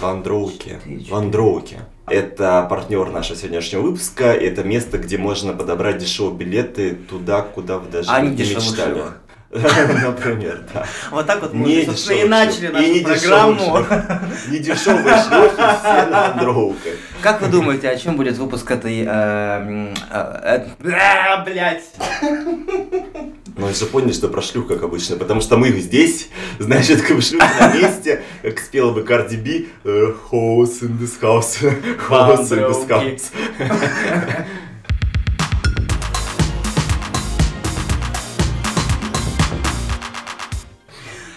Вандроуки. Вандроуки. Это партнер нашего сегодняшнего выпуска. Это место, где можно подобрать дешевые билеты туда, куда вы даже А не мечтали. шлюх. Например, да. Вот так вот мы, Не и дешевый начали нашу И не программу. дешевый. Не дешевые шлюхи, все. Как вы думаете, о чем будет выпуск этой... э, э, э, Блять. Ну, вы же поняли, что про шлюх, как обычно, потому что мы здесь, значит, как шлюх на месте, как спела бы Cardi B, house in this house, house in this house.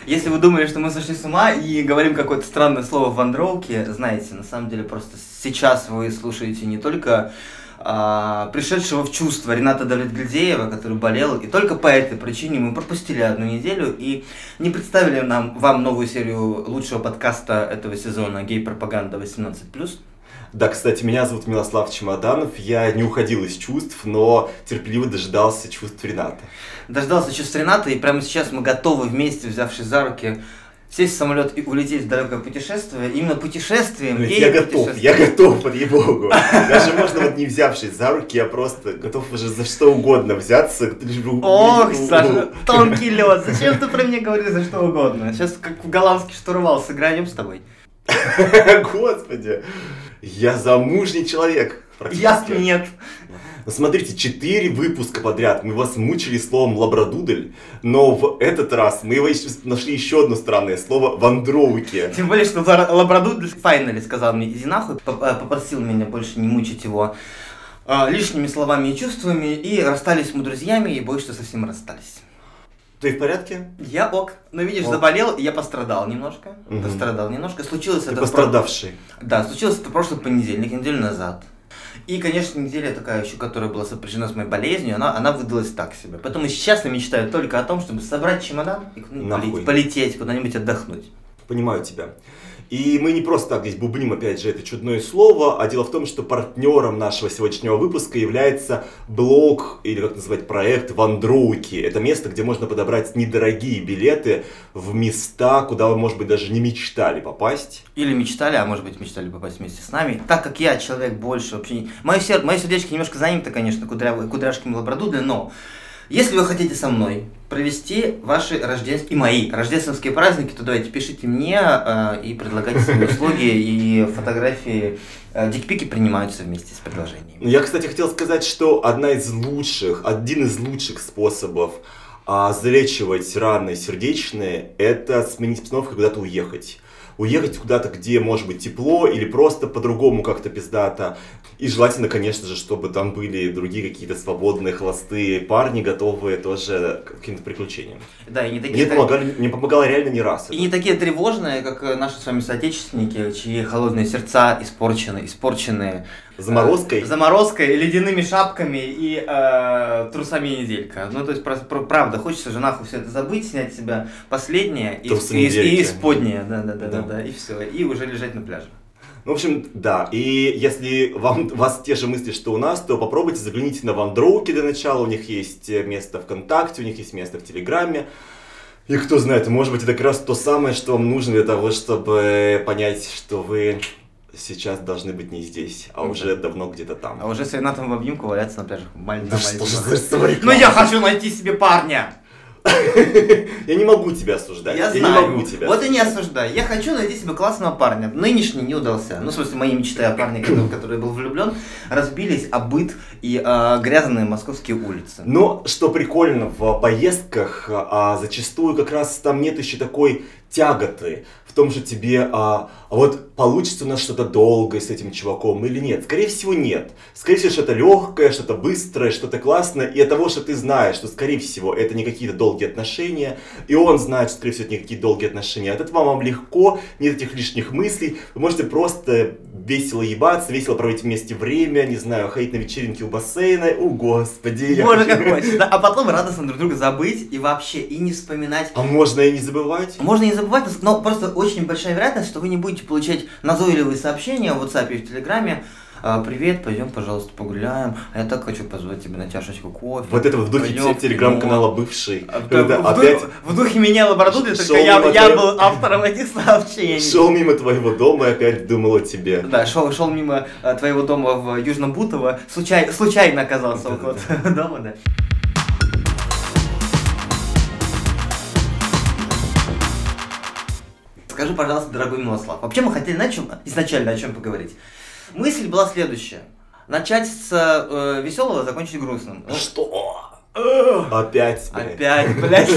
Если вы думали, что мы сошли с ума и говорим какое-то странное слово в вандроуке, знаете, на самом деле просто сейчас вы слушаете не только а, пришедшего в чувство Рената Давлетгильдеева, который болел, и только по этой причине мы пропустили одну неделю и не представили нам, вам новую серию лучшего подкаста этого сезона «Гей-пропаганда 18+.» Да, кстати, меня зовут Милослав Чемоданов, я не уходил из чувств, но терпеливо дожидался чувств Рената. Дождался чувств Рената, и прямо сейчас мы готовы вместе, взявшись за руки, сесть в самолет и улететь в далекое путешествие. Именно путешествием, Блин, Я готов, я готов, под ебогу. Даже можно вот не взявшись за руки, я просто готов уже за что угодно взяться. Ох, Саша, тонкий лед. Зачем ты про меня говоришь за что угодно? Сейчас как в голландский штурвал сыграем с тобой. Господи, я замужний человек. Я нет. Ну, смотрите, четыре выпуска подряд мы вас мучили словом лабрадудель, но в этот раз мы его нашли еще одно странное слово вандроуки. Тем более, что Лабрадудль файнали сказал мне, иди нахуй, э, попросил меня больше не мучить его э, лишними словами и чувствами, и расстались мы друзьями, и что совсем расстались. Ты в порядке? Я ок. Но видишь, Ок. заболел, и я пострадал немножко. Мгм. Пострадал немножко. Случилось Ты это... пострадавший. про- Да, случилось это прошлый понедельник, неделю назад. И, конечно, неделя такая еще, которая была сопряжена с моей болезнью, она, она выдалась так себе. Поэтому сейчас я мечтаю только о том, чтобы собрать чемодан и куда-нибудь полететь, куда-нибудь отдохнуть. Понимаю тебя. И мы не просто так здесь бубним, опять же, это чудное слово, а дело в том, что партнером нашего сегодняшнего выпуска является блог, или как называть, проект Вандроуки. Это место, где можно подобрать недорогие билеты в места, куда вы, может быть, даже не мечтали попасть. Или мечтали, а может быть мечтали попасть вместе с нами. Так как я человек больше вообще. Мое, сер... Мое сердечко немножко занято, конечно, кудрявой, кудряшками лабрадудля, но если вы хотите со мной провести ваши рождественские и мои рождественские праздники, то давайте пишите мне э, и предлагайте свои услуги и фотографии. Э, дикпики принимаются вместе с предложением. Я, кстати, хотел сказать, что одна из лучших, один из лучших способов а, залечивать раны сердечные, это сменить обстановку и куда-то уехать. Уехать куда-то, где может быть тепло или просто по-другому как-то пиздато. И желательно, конечно же, чтобы там были другие какие-то свободные, холостые парни, готовые тоже к каким-то приключениям. Да, и не такие Мне помогали, мне помогало реально не раз. И это. не такие тревожные, как э, наши с вами соотечественники, чьи холодные сердца испорчены, испорченные Заморозкой. э, заморозкой, ледяными шапками и э, трусами неделька. Ну, то есть, про- про- правда, хочется же нахуй все это забыть, снять с себя последнее и, и, недельки. и исподнее, да, да, Да. да, и все, и уже лежать на пляже. Ну, в общем, да. И если вам, вас те же мысли, что у нас, то попробуйте загляните на Вандроуки для начала. У них есть э, место ВКонтакте, у них есть место в Телеграме. И кто знает, может быть, это как раз то самое, что вам нужно для того, чтобы понять, что вы сейчас должны быть не здесь, а Ну уже давно где-то там. А уже с Ренатом в обнимку валяться на пляжах Маль- Да на что Мальдивах. же за история? Ну я хочу найти себе парня! Я не могу тебя осуждать. Я не знаю. могу тебя вот и не осуждай. Я хочу найти себе классного парня. Нынешний не удался. Ну, в смысле, мои мечты о парне, который, который был влюблен, разбились о быт и э, грязные московские улицы. Но что прикольно в поездках, а зачастую как раз там нет еще такой тяготы в том, что тебе, а, а вот получится у нас что-то долгое с этим чуваком или нет. Скорее всего нет. Скорее всего что-то легкое, что-то быстрое, что-то классное. И от того, что ты знаешь, что скорее всего это не какие-то долгие отношения, и он знает, что скорее всего это не какие-то долгие отношения, от этого вам легко, нет этих лишних мыслей. Вы можете просто весело ебаться, весело проводить вместе время, не знаю, ходить на вечеринки у бассейна. О, господи. хочу- как хочется. да. А потом радостно друг друга забыть и вообще, и не вспоминать. А можно и не забывать? Можно не забывать, но просто очень большая вероятность, что вы не будете получать назойливые сообщения в WhatsApp и в Телеграме «А, привет, пойдем, пожалуйста, погуляем, а я так хочу позвать тебя на чашечку кофе. Вот это в духе Пойдем телеграм-канала «Бывший». А, когда в, опять в духе меня Шел только я, мимо я твоего- был автором этих сообщений. шел мимо твоего дома и опять думал о тебе. Да, шел, шел мимо э, твоего дома в Южном Бутово, случай, случайно оказался Да, около да, твоего дома, да. Скажи, пожалуйста, дорогой Милослав, вообще мы хотели на чем, изначально о чем поговорить. Мысль была следующая. Начать с э, веселого, закончить грустным. Что? Опять, блядь. Опять, блядь.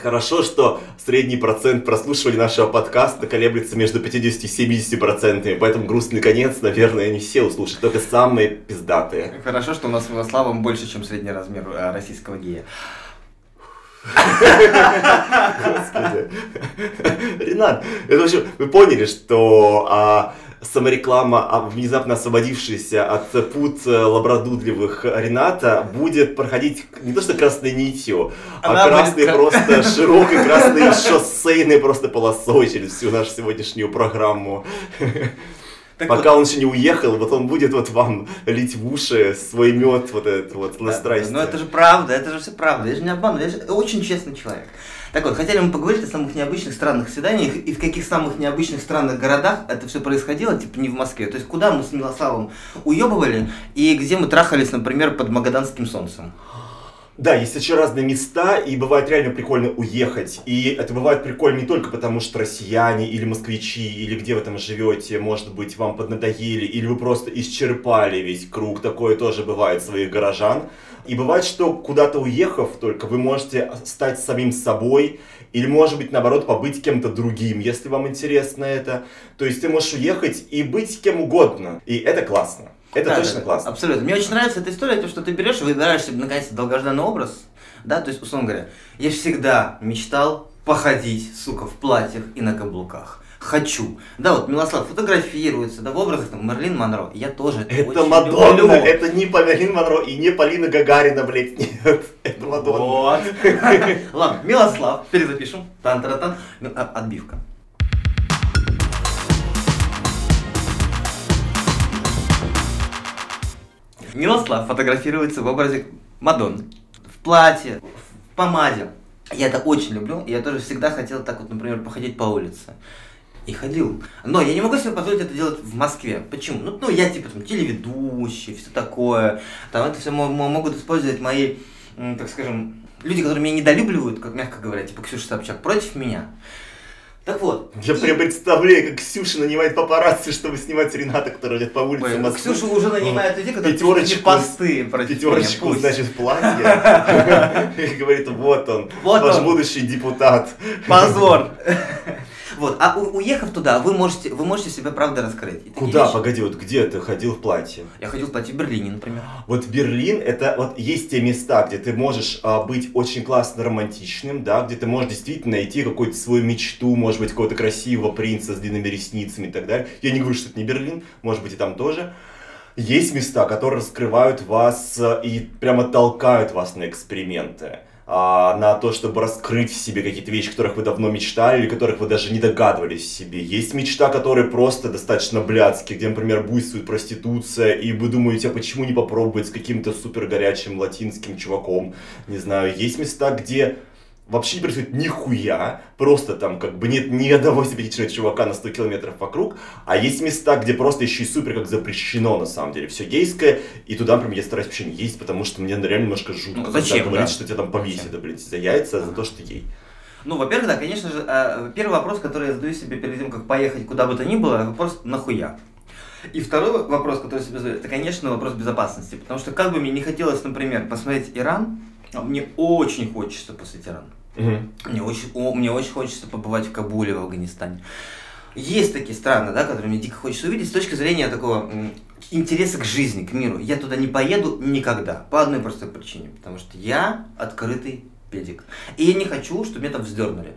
Хорошо, что средний процент прослушивания нашего подкаста колеблется между 50 и 70 процентами, поэтому грустный конец, наверное, не все услышат, только самые пиздатые. Хорошо, что у нас с Милославом больше, чем средний размер э, российского гея. Господи. Ренат, это вообще, вы поняли, что а, самореклама, а, внезапно освободившаяся от пут э, лабрадудливых Рената, будет проходить не то что красной нитью, Она а будет красной кра- просто широкой красной шоссейной просто полосой через всю нашу сегодняшнюю программу. Так Пока вот, он еще не уехал, вот он будет вот вам лить в уши свой мед вот этот вот на да, страсти. Ну это же правда, это же все правда. Я же не обманываю, я же очень честный человек. Так вот, хотели мы поговорить о самых необычных странных свиданиях и в каких самых необычных странных городах это все происходило, типа не в Москве. То есть куда мы с Милославом уебывали и где мы трахались, например, под магаданским солнцем. Да, есть очень разные места, и бывает реально прикольно уехать. И это бывает прикольно не только потому, что россияне или москвичи, или где вы там живете, может быть, вам поднадоели, или вы просто исчерпали весь круг. Такое тоже бывает своих горожан. И бывает, что куда-то уехав только, вы можете стать самим собой, или, может быть, наоборот, побыть кем-то другим, если вам интересно это. То есть ты можешь уехать и быть кем угодно. И это классно. Это Да, точно да, классно. Абсолютно. Мне очень нравится эта история, то, что ты берешь и выбираешь себе наконец-то долгожданный образ. Да, то есть, условно говоря, я всегда мечтал походить, сука, в платьях и на каблуках. Хочу. Да, вот Милослав фотографируется, да, в образах там Мерлин Монро. Я тоже Это очень Мадонна, люблю. это не Памелин Монро и не Полина Гагарина, блядь, нет. Это Мадонна. Вот. Ладно, Милослав, перезапишем. Тан-тара-тан. Ми- а, Отбивка. Милослав фотографируется в образе Мадонны. В платье, в помаде. Я это очень люблю. Я тоже всегда хотел так вот, например, походить по улице. И ходил. Но я не могу себе позволить это делать в Москве. Почему? Ну, ну я типа там телеведущий, все такое. Там это все могут использовать мои, так скажем, люди, которые меня недолюбливают, как мягко говоря, типа Ксюша Собчак, против меня. Так вот. Я и- прям представляю, как Ксюша нанимает папарацци, чтобы снимать Рената, который идет по улице Ой, Москвы. Ксюша уже нанимает людей, которые Пятерочку. посты меня. Пятерочку, Пусть. значит, в платье. И говорит, вот он, ваш будущий депутат. Позор. Вот, а у- уехав туда, вы можете, вы можете себя правда раскрыть. И Куда, вещи- погоди, вот где ты ходил в платье? Я ходил в платье в Берлине, например. Вот Берлин, это вот есть те места, где ты можешь а, быть очень классно романтичным, да, где ты можешь действительно найти какую-то свою мечту, может быть, какого-то красивого принца с длинными ресницами и так далее. Я не говорю, что это не Берлин, может быть, и там тоже. Есть места, которые раскрывают вас а, и прямо толкают вас на эксперименты. А, на то, чтобы раскрыть в себе какие-то вещи, которых вы давно мечтали, или которых вы даже не догадывались в себе. Есть мечта, которая просто достаточно блядские, где, например, буйствует проституция, и вы думаете, а почему не попробовать с каким-то супер горячим латинским чуваком, не знаю. Есть места, где вообще не происходит нихуя, просто там как бы нет ни одного симпатичного чувака на 100 километров вокруг, а есть места, где просто еще и супер как запрещено на самом деле, все гейское, и туда, например, я стараюсь вообще не есть, потому что мне реально немножко жутко, Ну, когда зачем, говорит, да? что тебя там повесят, да, блядь, за яйца, за то, что ей. Ну, во-первых, да, конечно же, э, первый вопрос, который я задаю себе перед тем, как поехать куда бы то ни было, вопрос «нахуя?». И второй вопрос, который я себе задаю, это, конечно, вопрос безопасности. Потому что как бы мне не хотелось, например, посмотреть Иран, а мне очень хочется посмотреть Иран. Мне очень, о, мне очень хочется побывать в Кабуле, в Афганистане. Есть такие страны, да, которые мне дико хочется увидеть с точки зрения такого интереса к жизни, к миру. Я туда не поеду никогда. По одной простой причине. Потому что я открытый педик. И я не хочу, чтобы меня там вздернули.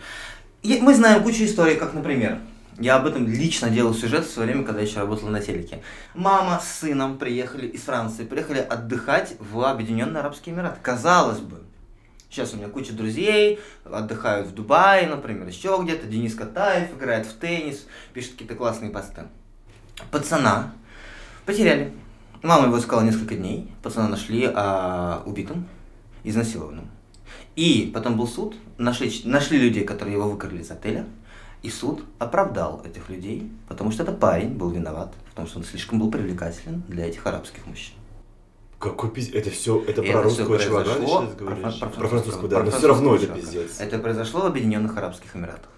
И мы знаем кучу историй, как, например, я об этом лично делал сюжет в свое время, когда еще работал на телеке. Мама с сыном приехали из Франции, приехали отдыхать в Объединенные Арабские Эмираты. Казалось бы, Сейчас у меня куча друзей, отдыхают в Дубае, например, еще где-то. Денис Катаев играет в теннис, пишет какие-то классные посты. пацана потеряли. Мама его искала несколько дней, пацана нашли а, убитым, изнасилованным. И потом был суд, нашли, нашли людей, которые его выкрали из отеля, и суд оправдал этих людей, потому что этот парень был виноват, потому что он слишком был привлекателен для этих арабских мужчин. Какой пиздец? Это все, это про это всё русского чувака ты сейчас говоришь? про фран- Про французского, да, про но все равно это чувака. пиздец. Это произошло в Объединенных Арабских Эмиратах.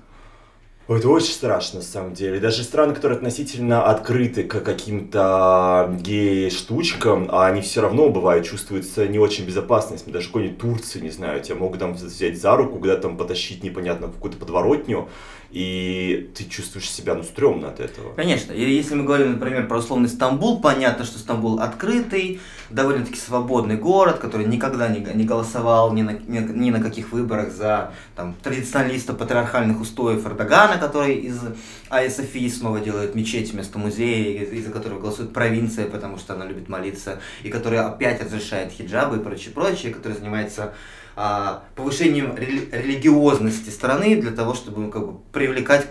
Ой, Это очень страшно, на самом деле. Даже страны, которые относительно открыты к каким-то гей-штучкам, а они все равно, бывает, чувствуются не очень безопасно. Если даже какой-нибудь Турции, не знаю, тебя могут там взять за руку, куда-то там потащить непонятно в какую-то подворотню, и ты чувствуешь себя, ну, стрёмно от этого. Конечно, и если мы говорим, например, про условный Стамбул, понятно, что Стамбул открытый, довольно-таки свободный город, который никогда не, не голосовал ни на, ни, ни на каких выборах за там, традиционалистов патриархальных устоев Эрдогана, который из АСФИ снова делает мечеть вместо музея, из- из-за которого голосует провинция, потому что она любит молиться, и который опять разрешает хиджабы и прочее, прочее, который занимается а, повышением рели- религиозности страны для того, чтобы как бы, привлекать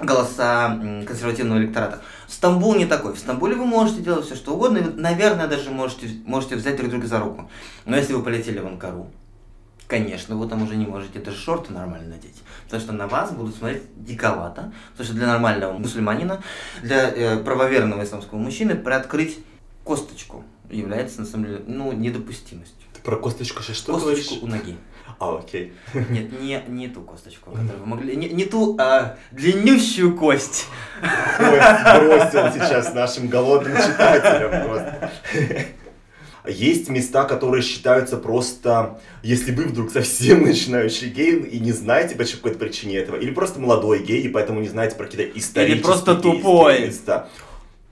голоса консервативного электората. Стамбул не такой. В Стамбуле вы можете делать все, что угодно, и наверное, даже можете, можете взять друг друга за руку. Но если вы полетели в Анкару, конечно, вы там уже не можете даже шорты нормально надеть. Потому что на вас будут смотреть диковато. Потому что для нормального мусульманина, для э, правоверного исламского мужчины приоткрыть косточку является, на самом деле, ну, недопустимостью. Про косточку сейчас что Косточку говоришь? у ноги. А, окей. Нет, не, не ту косточку, которую вы могли... Не, не ту, а длиннющую кость. Ой, бросил сейчас нашим голодным читателям просто. Есть места, которые считаются просто, если вы вдруг совсем начинающий гей и не знаете по какой-то причине этого, или просто молодой гей, и поэтому не знаете про какие-то исторические просто гейские тупой. места.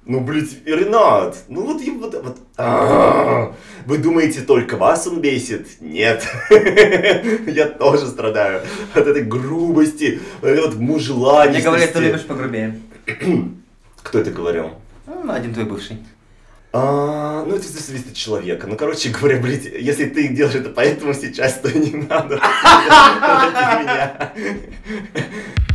Ну, блядь, Ренат, ну вот, вот, вот, а, вы думаете, только вас он бесит? Нет, я тоже страдаю от этой грубости, от вот мужеланности. Мне говорят, ты любишь погрубее. Кто это говорил? Ну, один твой бывший. А, ну, это зависит от человека. Ну, короче говоря, блядь, если ты делаешь это поэтому сейчас, то не надо.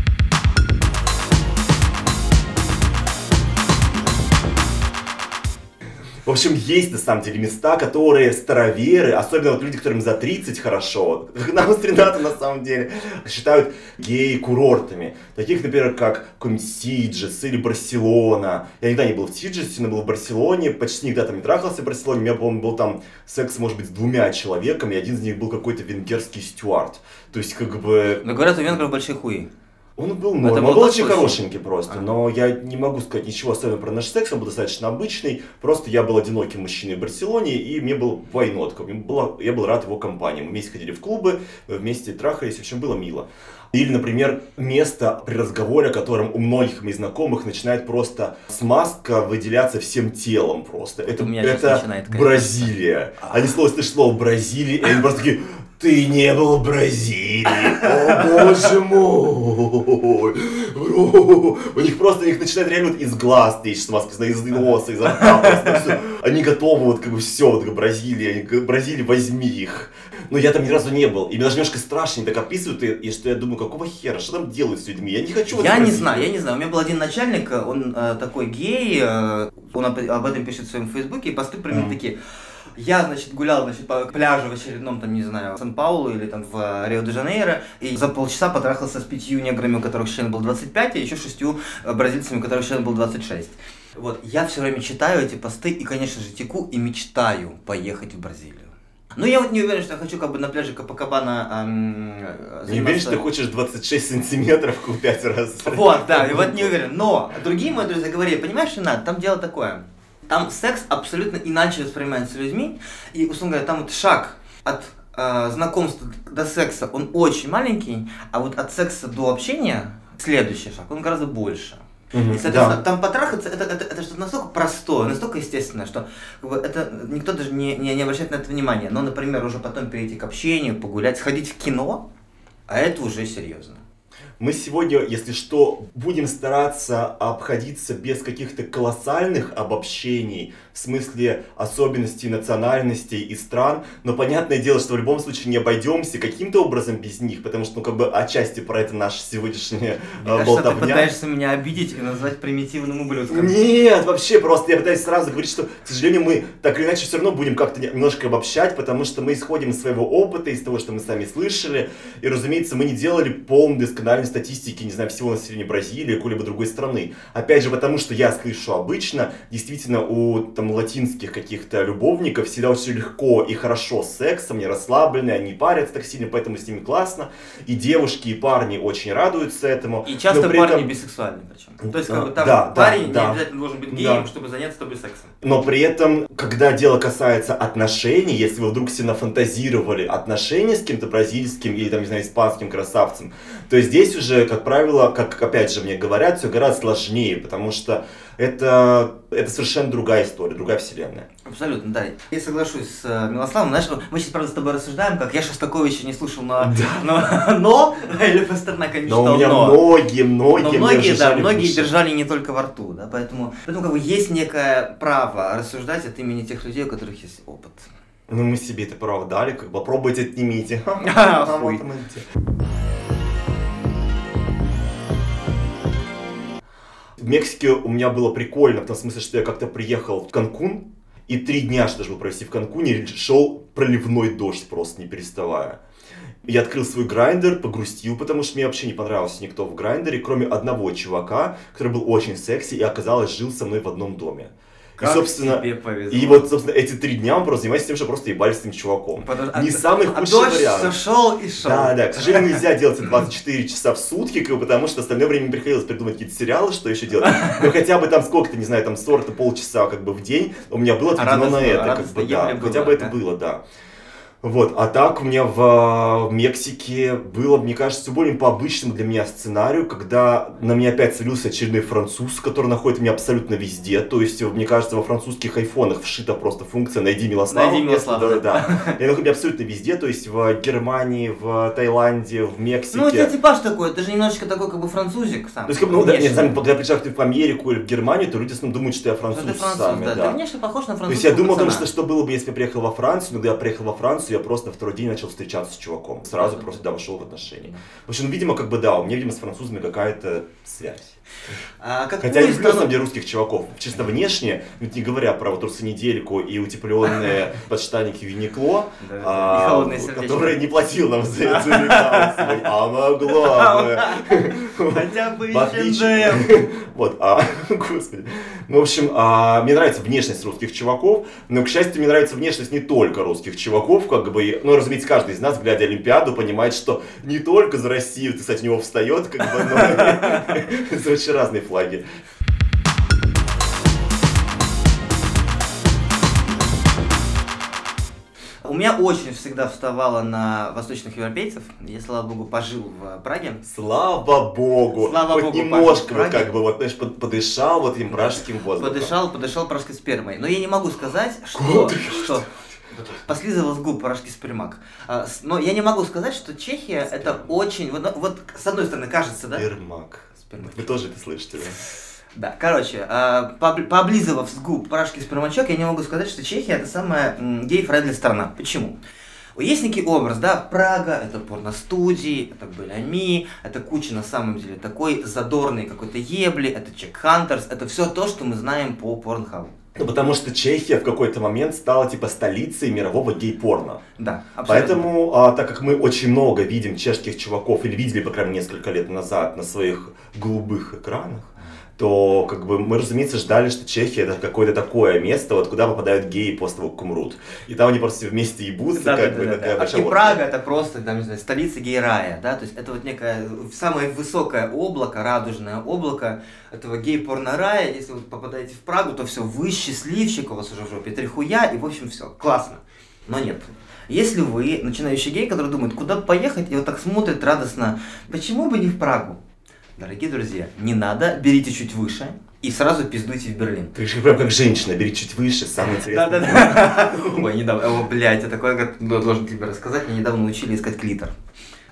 В общем, есть на самом деле места, которые староверы, особенно вот люди, которым за 30 хорошо, нам с Ренатом на самом деле, считают гей-курортами. Таких, например, как Сиджес или Барселона. Я никогда не был в Сиджесе, но был в Барселоне, почти никогда там не трахался в Барселоне. У меня, по-моему, был там секс, может быть, с двумя человеками, и один из них был какой-то венгерский стюард. То есть, как бы, Но говорят, у венгров большие хуи. Он был Это норм, был он был очень случай? хорошенький просто, А. но я не могу сказать ничего особенного про наш секс, он был достаточно обычный, просто я был одиноким мужчиной в Барселоне, и мне был войнотка, мне было, я был рад его компании, мы вместе ходили в клубы, мы вместе трахались, в общем, было мило. Или, например, место при разговоре, о котором у многих моих знакомых начинает просто смазка выделяться всем телом просто. Это, меня сейчас это начинает, конечно. Бразилия. Они слово слышат слово Бразилия, и они просто такие, ты не был в Бразилии, о боже мой, Бро». у них просто, у них начинает реально вот из глаз течь смазка, из носа, из рта, просто всё. они готовы вот как бы все, вот как Бразилия, Бразилия, возьми их. Но я там ни разу не был, и мне даже немножко страшно, так описывают, и, и что я думаю, какого хера, что там делают с людьми, я не хочу Я не знаю, я не знаю. У меня был один начальник, э, он э, такой гей, э, он об, об этом пишет в своем фейсбуке, и посты примерно такие. Я, значит, гулял, значит, по пляжу в очередном, там, не знаю, в Сан-Паулу или там в э, Рио-де-Жанейро, и за полчаса потрахался с пятью неграми, у которых член был 25, и еще шестью э, бразильцами, у которых член был 26. Вот, я все время читаю эти посты и, конечно же, теку и мечтаю поехать в Бразилию. Но я вот не уверен, что я хочу как бы на пляже Капакабана эм, э, Не уверен, заниматься- что ты хочешь 26 сантиметров купять раз. вот, да, и вот не уверен. Но другие мои друзья говорили, понимаешь, Ренат, там дело такое. Там секс абсолютно иначе воспринимается людьми. И, условно говоря, там вот шаг от э, знакомства до секса, он очень маленький, а вот от секса до общения следующий шаг, он гораздо больше. Мгм, И, соответственно, да. там потрахаться, это, это, это что-то настолько простое, настолько естественное, что как бы, это никто даже не, не, не обращает на это внимания. Но, например, уже потом перейти к общению, погулять, сходить в кино, а это уже серьезно. Мы сегодня, если что, будем стараться обходиться без каких-то колоссальных обобщений, в смысле особенностей национальностей и стран, но понятное дело, что в любом случае не обойдемся каким-то образом без них, потому что, ну, как бы отчасти про это наша сегодняшняя Мне э, кажется, болтовня. ты пытаешься меня обидеть и назвать примитивным ублюдком. Нет, вообще просто я пытаюсь сразу говорить, что, к сожалению, мы так или иначе все равно будем как-то немножко обобщать, потому что мы исходим из своего опыта, из того, что мы сами слышали, и, разумеется, мы не делали полной доскональной статистики, не знаю, всего населения Бразилии или какой-либо другой страны. Опять же, потому что я слышу обычно, действительно, у там латинских каких-то любовников всегда очень легко и хорошо с сексом, они расслаблены, они не парятся так сильно, поэтому с ними классно, и девушки, и парни очень радуются этому. И часто парни этом- бисексуальны причем. То есть, как бы там да, парень да. не обязательно должен быть геем, Да. чтобы заняться тобой сексом. Но при этом, когда дело касается отношений, если вы вдруг сильно фантазировали отношения с кем-то бразильским или, там, не знаю, испанским красавцем, то здесь уже, как правило, как опять же мне говорят, все гораздо сложнее, потому что это, это совершенно другая история, другая вселенная. Абсолютно, да. Я соглашусь с э, Милославом. Знаешь, мы сейчас, правда, с тобой рассуждаем, как я Шостаковича не слушал, но... Но, но или Пастернака не Но читал, у меня но. многие, многие, Но многие, да, многие держали не только во рту, да, поэтому, поэтому как бы есть некое право рассуждать от имени тех людей, у которых есть опыт. Ну, мы себе это право дали, как бы, попробуйте, отнимите. А, хуй. В Мексике у меня было прикольно, в том смысле, что я как-то приехал в Канкун, и три дня что должен был провести в Канкуне, шел проливной дождь просто не переставая. Я открыл свой грайндер, погрустил, потому что мне вообще не понравился никто в грайндере, кроме одного чувака, который был очень секси и, оказалось, жил со мной в одном доме. Как и, собственно, тебе повезло. и вот, собственно, эти три дня он просто занимается тем, что просто ебались с этим чуваком. Подож- Не а- самый а худший дождь вариант. все шел и шел. Да, да, к сожалению, нельзя делать это 24 часа в сутки, потому что остальное время приходилось придумать какие-то сериалы, что еще делать. Но хотя бы там сколько-то, не знаю, там 40 полчаса как бы в день у меня было А отведено на это, как бы, да, ебли хотя было, бы это было, да. Вот, а так у меня в, в Мексике было, мне кажется, более по обычному для меня сценарию, когда на меня опять целился очередной француз, который находит меня абсолютно везде. То есть, мне кажется, во французских айфонах вшита просто функция «Найди Милослава». Найди Милослава, Да, да. Я нахожу меня абсолютно везде, то есть в Германии, в Таиланде, в Мексике. Ну, у тебя типаж такой, ты же немножечко такой, как бы французик сам. То есть, как бы, ну, да, нет, сами, когда я приезжаю в Америку или в Германию, то люди основном думают, что я француз, ты француз, сами, да. да. Ты внешне похож на То французского есть я думал о том, что что было бы, если бы я приехал во Францию, но когда я приехал во Францию, я просто на второй день начал встречаться с чуваком. Сразу Да, просто, да. вошел в отношения. В общем, ну, видимо, как бы, да, у меня, видимо, с французами какая-то связь. А какую Хотя я люблю, на самом деле, русских чуваков. Чисто внешне, ведь не говоря про вот трусы недельку и утепленные подштанники а, сердечки. который не платил нам за рекламу. А могла бы. Хотя бы H&M. Вот, а, господи. Ну, в общем, а, мне нравится внешность русских чуваков, но, к счастью, мне нравится внешность не только русских чуваков, как бы, ну, разумеется, каждый из нас, глядя Олимпиаду, понимает, что не только за Россию, ты, кстати, у него встает, как бы, но за очень разные флаги. У меня очень всегда вставало на восточных европейцев. Я, слава богу, пожил в Праге. Слава богу! Слава Хоть богу, немножко, вот, как бы, вот, знаешь, под- подышал вот этим пражским воздухом. Подышал, подышал пражской спермой. Но я не могу сказать, что... что Послизывал с губ порошки спермак. А, Но я не могу сказать, что Чехия это Спермак. очень... Вот, вот с одной стороны кажется, да? Ермак. Спермак. Вы тоже это слышите, да? Да, короче, а, поблизывав с губ порошки спермачок, я не могу сказать, что Чехия это самая gay-friendly страна. Почему? Есть некий образ, да, Прага, это порностудии, это BelAmi, это куча на самом деле такой задорной какой-то ебли, это Чек Hunters, это все то, что мы знаем по Pornhub у. Ну, потому что Чехия в какой-то момент стала, типа, столицей мирового гей-порно. Да, абсолютно. Поэтому, а, так как мы очень много видим чешских чуваков, или видели, по крайней мере, несколько лет назад на своих голубых экранах, то, как бы, мы, разумеется, ждали, что Чехия это какое-то такое место, вот куда попадают геи после того, как умрут. И там они просто вместе ебутся, Да, как да, бы, да, такая да. большая И Прага это просто, там, не знаю, столица гей-рая, да, то есть это вот некое самое высокое облако, радужное облако этого гей-порно-рая. Если вы попадаете в Прагу, то все, вы счастливчик, у вас уже в жопе три хуя, и в общем все, классно. Но нет. Если вы начинающий гей, который думает, куда поехать, и вот так смотрит радостно, почему бы не в Прагу? Дорогие друзья, не надо, берите чуть выше и сразу пиздуйте в Берлин. Ты же прям как женщина, бери чуть выше, самое интересное. Да-да-да. Ой, недавно, о, блядь, я такое как- должен тебе рассказать. Меня недавно учили искать клитор.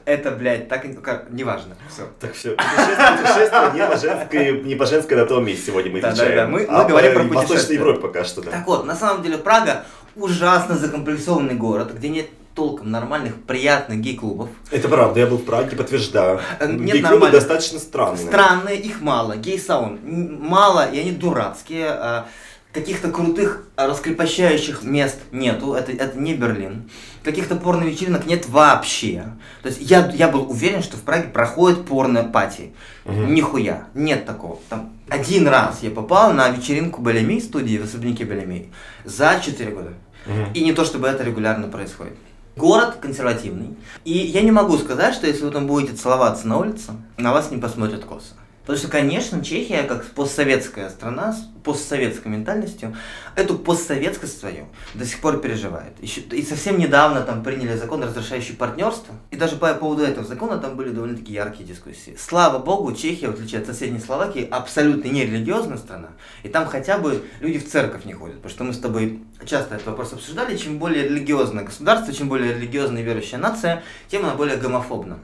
Это, блядь, так, как, неважно. Все. Так все, путешествие, путешествие не по женской, не по женской на том месте сегодня мы Да, да, изучаем. да, мы- мы а говорим про Восточной путешествия. Европе пока что, да. Так вот, на самом деле Прага ужасно закомплексованный город, где нет толком нормальных, приятных гей-клубов. Это правда, я был в Праге, подтверждаю. Э, нет Гей-клубы достаточно странные. Странные, их мало. Гей-саун мало, и они дурацкие. а Каких-то крутых раскрепощающих мест нету, это, это не Берлин. Каких-то порно-вечеринок нет вообще. То есть я, я был уверен, что в Праге проходит порно-пати. Мгм. Нихуя, нет такого. Там один раз я попал на вечеринку Белеми студии в особняке Белеми за 4 года. Мгм. И не то, чтобы это регулярно происходит. Город консервативный. И я не могу сказать, что если вы там будете целоваться на улице, на вас не посмотрят косо. Потому что, конечно, Чехия, как постсоветская страна с постсоветской ментальностью, эту постсоветскость свою до сих пор переживает. Еще- и совсем недавно там приняли закон, разрешающий партнерство. И даже по поводу этого закона там были довольно-таки яркие дискуссии. Слава богу, Чехия, в отличие от соседней Словакии, абсолютно не религиозная страна. И там хотя бы люди в церковь не ходят. Потому что мы с тобой часто этот вопрос обсуждали. Чем более религиозное государство, чем более религиозная верующая нация, тем она более гомофобна.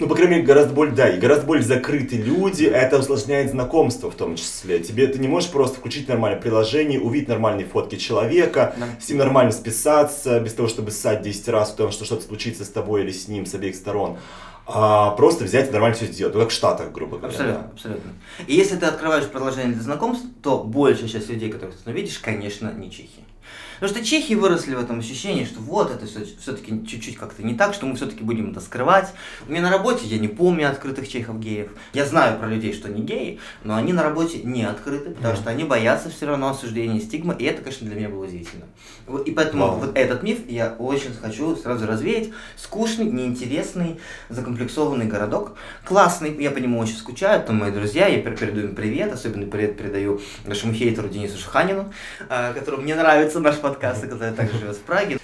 Ну, по крайней мере, гораздо более, да, и гораздо более закрытые люди, это усложняет знакомство в том числе. Тебе ты не можешь просто включить нормальное приложение, увидеть нормальные фотки человека, Да. с ним нормально списаться, без того, чтобы ссать 10 раз в том, что что-то случится с тобой или с ним, с обеих сторон. А просто взять и нормально все сделать. Ну, как в Штатах, грубо говоря. Абсолютно, абсолютно. И если ты открываешь приложение для знакомств, то большая часть людей, которых ты видишь, конечно, не чехи. Потому что чехи выросли в этом ощущении, что вот это все-таки чуть-чуть как-то не так, что мы все-таки будем это скрывать. У меня на работе я не помню открытых чехов-геев. Я знаю про людей, что они геи, но они на работе не открыты, потому что они боятся все равно осуждения и стигмы, и это, конечно, для меня было удивительно. И поэтому Вау. вот этот миф я очень хочу сразу развеять. Скучный, неинтересный, закомплексованный городок. Классный, я по нему очень скучаю, это мои друзья, я пер- передаю им привет, особенно привет передаю нашему хейтеру Денису Шаханину, а, которому мне нравится наш подкаст, и который также живет в Праге.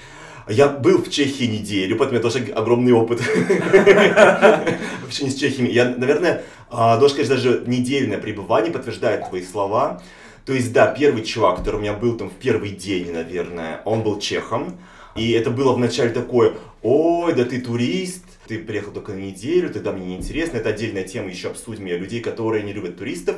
Я был в Чехии неделю, поэтому у меня тоже огромный опыт в общении с чехами. Я, наверное, а, должен сказать, даже недельное пребывание подтверждает твои слова. То есть, да, первый чувак, который у меня был там в первый день, наверное, он был чехом. И это было вначале такое, ой, да ты турист, ты приехал только на неделю, тогда мне неинтересно. Это отдельная тема, еще обсудим ее, людей, которые не любят туристов.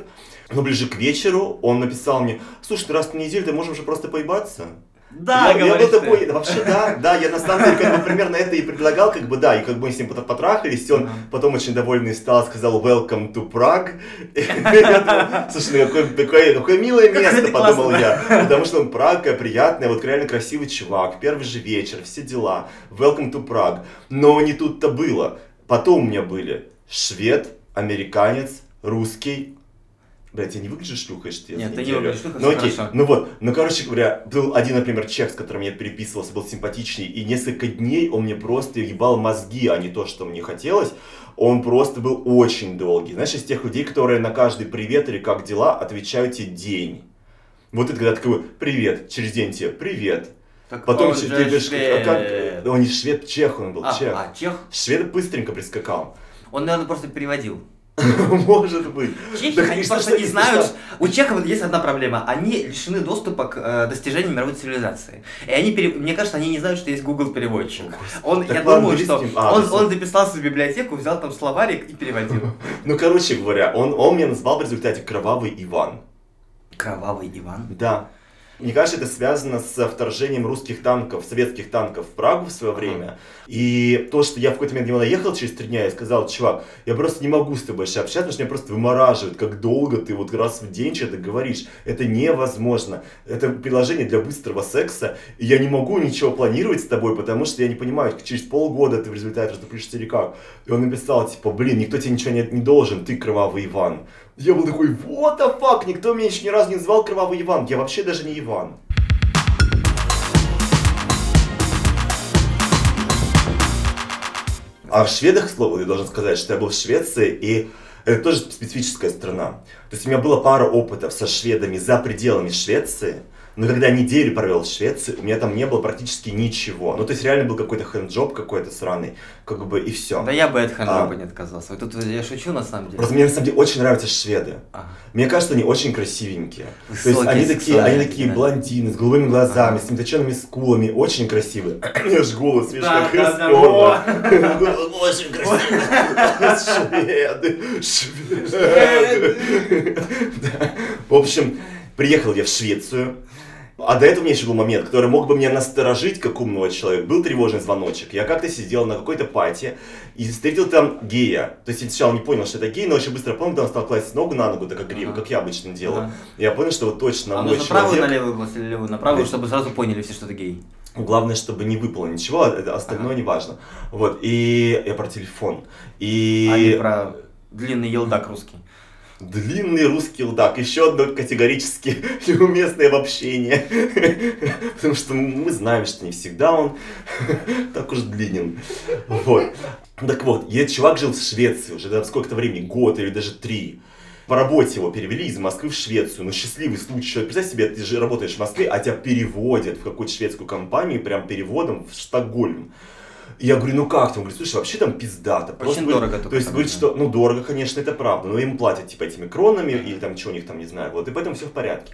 Но ближе к вечеру он написал мне, слушай, ну раз на неделю, то можем же просто поебаться. Да, я, я был ты. такой, вообще да, да, я на самом деле как бы примерно это и предлагал, как бы да, и как бы мы с ним потом потрахались, и он потом очень довольный стал, сказал welcome to Prague. Слушай, ну какое, милое место, подумал я. Потому что он Прага, приятный, вот реально красивый чувак, первый же вечер, все дела, welcome to Prague. Но не тут-то было. Потом у меня были швед, американец, русский, Блять, я не выгляжу шлюхой, что я Нет, ты не выглядишь шлюхой, Ну окей, хорошо. ну вот, ну короче говоря, был один, например, чех, с которым я переписывался, был симпатичный, и несколько дней он мне просто ебал мозги, а не то, что мне хотелось. Он просто был очень долгий. Знаешь, из тех людей, которые на каждый привет или как дела отвечают тебе день. Вот это когда такой, привет, через день тебе, привет. Так Потом он че- же говоришь, швед. а как, он не швед, чех он был, А, чех. а, чех? Швед быстренько прискакал. Он, наверное, просто переводил. Может быть. Чехи, они что, просто не что? знают. У чехов есть одна проблема. Они лишены доступа к э, достижениям мировой цивилизации. И они, пере- мне кажется, они не знают, что есть Google переводчик. Он, Так я думаю, что а, он записался в библиотеку, взял там словарик и переводил. Ну, короче говоря, он, он меня назвал в результате Кровавый Иван. Кровавый Иван. Да. Мне кажется, это связано с вторжением русских танков, советских танков в Прагу в свое время. И то, что я в какой-то момент него наехал через три дня и сказал, чувак, я просто не могу с тобой больше общаться, потому что меня просто вымораживает, как долго ты вот раз в день что-то говоришь. Это невозможно. Это приложение для быстрого секса, и я не могу ничего планировать с тобой, потому что я не понимаю, через полгода ты в результате разduplишься или как. И он написал, типа, блин, никто тебе ничего не, не должен, ты кровавый Иван. Я был такой, what the fuck, никто меня еще ни разу не называл Кровавый Иван, я вообще даже не Иван. А в шведах, слово, я должен сказать, что я был в Швеции, и это тоже специфическая страна. То есть у меня была пара опытов со шведами за пределами Швеции, Но когда неделю провел в Швеции, у меня там не было практически ничего. Ну, то есть реально был какой-то хэнджоп какой-то сраный, как бы и все. Да я бы от хэнджоба а, не отказался. Тут я шучу на самом деле. Просто мне на самом деле очень нравятся шведы. Ага. Мне кажется, они очень красивенькие. Высокие, то есть они такие, они такие да. блондины с голубыми глазами, ага. с точенными скулами, очень красивые. У меня же голос, видишь, как Христова. Очень красивые. Шведы. Шведы. В общем, приехал я в Швецию. А до этого у меня еще был момент, который мог бы меня насторожить, как умного человека. Был тревожный звоночек. Я как-то сидел на какой-то пати и встретил там гея. То есть я сначала не понял, что это гей, но очень быстро понял, когда он стал класть ногу на ногу, так как гриву, как я обычно делаю. Ага. Я понял, что вот точно а мой человек... правую на левую глаз или левую на правую, чтобы сразу поняли все, что это гей? Главное, чтобы не выпало ничего, а остальное ага. не важно. Вот, и я про телефон. И... А не про длинный елдак русский. Длинный русский лдак. Еще одно категорически неуместное в общении. Потому что мы знаем, что не всегда он так уж длинен. Вот. Так вот, этот чувак жил в Швеции уже там сколько-то времени, год или даже три. По работе его перевели из Москвы в Швецию. Ну, счастливый случай. Представь себе, ты же работаешь в Москве, а тебя переводят в какую-то шведскую компанию, прям переводом в Стокгольм. Я говорю, ну как там? Он говорит, слушай, вообще там пиздато. Очень Просто, дорого. То есть говорит, что, ну дорого, конечно, это правда, но им платят типа этими кронами или там что у них там, не знаю, вот, и поэтому все в порядке.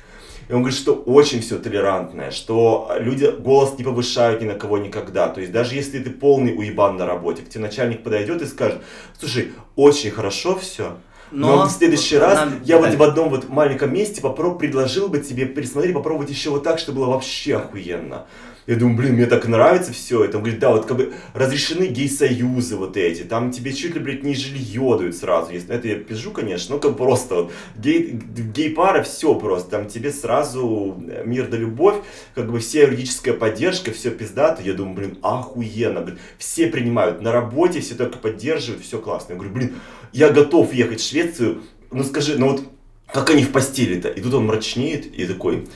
И он говорит, что очень все толерантное, что люди голос не повышают ни на кого никогда. То есть даже если ты полный уебан на работе, к тебе начальник подойдет и скажет, слушай, очень хорошо все, но, но в следующий раз нам... я вот в одном вот маленьком месте попробую, предложил бы тебе пересмотреть, попробовать еще вот так, чтобы было вообще охуенно. Я думаю, блин, мне так нравится все это. Он говорит, да, вот как бы разрешены гей-союзы вот эти, там тебе чуть ли, блядь, не жилье дают сразу. Если это я пишу, конечно, ну как просто вот гей, гей-пара, все просто, там тебе сразу мир да любовь, как бы вся юридическая поддержка, все пиздато. Я думаю, блин, охуенно, блин, все принимают на работе, все только поддерживают, все классно. Я говорю, блин, я готов ехать в Швецию, ну скажи, ну вот как они в постели-то? И тут он мрачнеет и такой,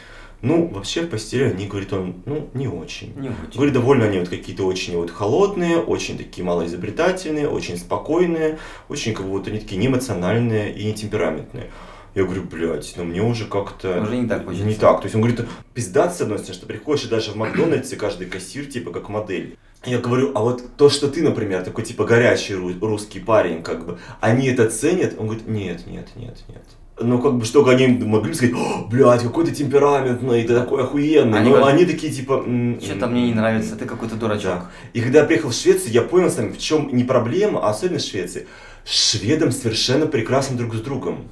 ну, вообще в постели они, говорит он, ну, не очень. Не очень. Говорит, довольно они вот какие-то очень вот холодные, очень такие малоизобретательные, очень спокойные, очень как будто они такие неэмоциональные и не темпераментные. Я говорю, блядь, ну мне уже как-то... Уже не так хочется. Не так. То есть он говорит, пиздат с одной стороны, что приходишь и даже в Макдональдсе каждый кассир типа как модель. Я говорю, а вот то, что ты, например, такой типа горячий русский парень, как бы, они это ценят? Он говорит, нет, нет, нет, нет ну, как бы, что они могли сказать, блядь, какой ты темпераментный, ты такой охуенный. Они, Но говорят, они такие, типа... Что-то мне не нравится, ты какой-то дурачок. Да. И когда я приехал в Швецию, я понял сам, в чем не проблема, а особенно в Швеции. Шведам совершенно прекрасно друг с другом.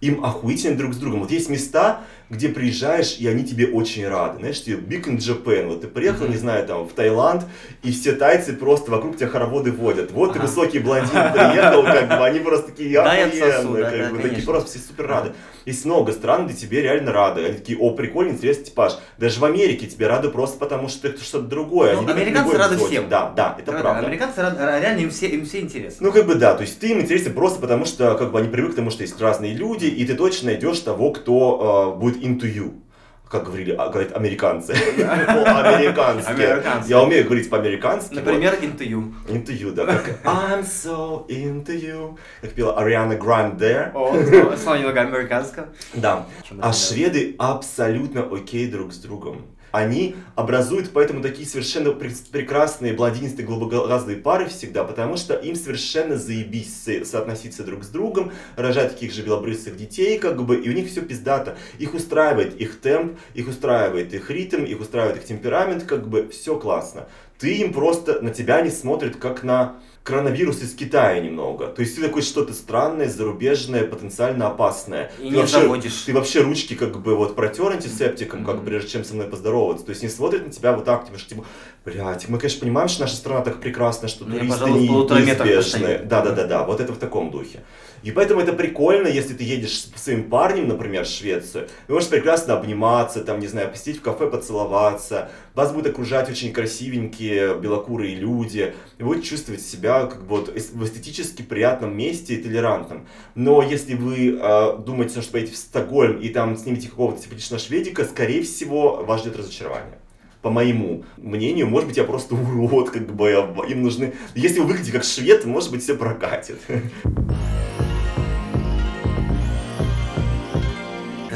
Им охуительно друг с другом. Вот есть места, где приезжаешь, и они тебе очень рады. Знаешь, тебе Big in Japan. Вот ты приехал, mm-hmm. не знаю, там, в Таиланд, и все тайцы просто вокруг тебя хороводы водят. Вот ага. ты высокий блондин приехал, как бы, они просто такие охуенные, как бы, такие просто все супер рады. Есть много стран, где тебе реально рады. Они такие, о, прикольный, интересный типаж. Даже в Америке тебе рады просто потому, что это что-то другое. Ну, американцы рады всем. Да, да, это правда. Американцы рады, реально им все, им все интересны. Ну, как бы да, то есть ты им интересен просто потому, что как бы они привыкли к тому, что есть разные люди, и ты точно найдешь того, кто э, будет into you как говорили, а, говорят американцы. По-американски. Я умею говорить по-американски. Например, into you. Into you, да. Как I'm so into you. Как пела Ариана Гранде. О, снова немного американского. Да. А шведы абсолютно окей друг с другом они образуют поэтому такие совершенно прекрасные блондинистые голубоглазые пары всегда, потому что им совершенно заебись соотноситься друг с другом, рожать таких же белобрысых детей, как бы, и у них все пиздато. Их устраивает их темп, их устраивает их ритм, их устраивает их темперамент, как бы, все классно. Ты им просто, на тебя не смотрят как на коронавирус из Китая немного. То есть ты такой что-то странное, зарубежное, потенциально опасное. И ты не вообще, заводишь. Ты вообще ручки как бы вот протер антисептиком, mm-hmm. как прежде чем со мной поздороваться. То есть не смотрят на тебя вот так, типа, типа, блядь, мы, конечно, понимаем, что наша страна так прекрасна, что ну, туристы не, неизбежны. Да, да, да, да, вот это в таком духе. И поэтому это прикольно, если ты едешь с своим парнем, например, в Швецию, вы можете прекрасно обниматься, там, не знаю, посетить в кафе, поцеловаться, вас будут окружать очень красивенькие белокурые люди, и вы будете чувствовать себя как бы вот в эстетически приятном месте и толерантном. Но если вы э, думаете, что поедете в Стокгольм и там снимете какого-то симпатичного шведика, скорее всего, вас ждет разочарование по моему мнению, может быть, я просто урод, как бы, им нужны... Если вы выглядите как швед, может быть, все прокатит.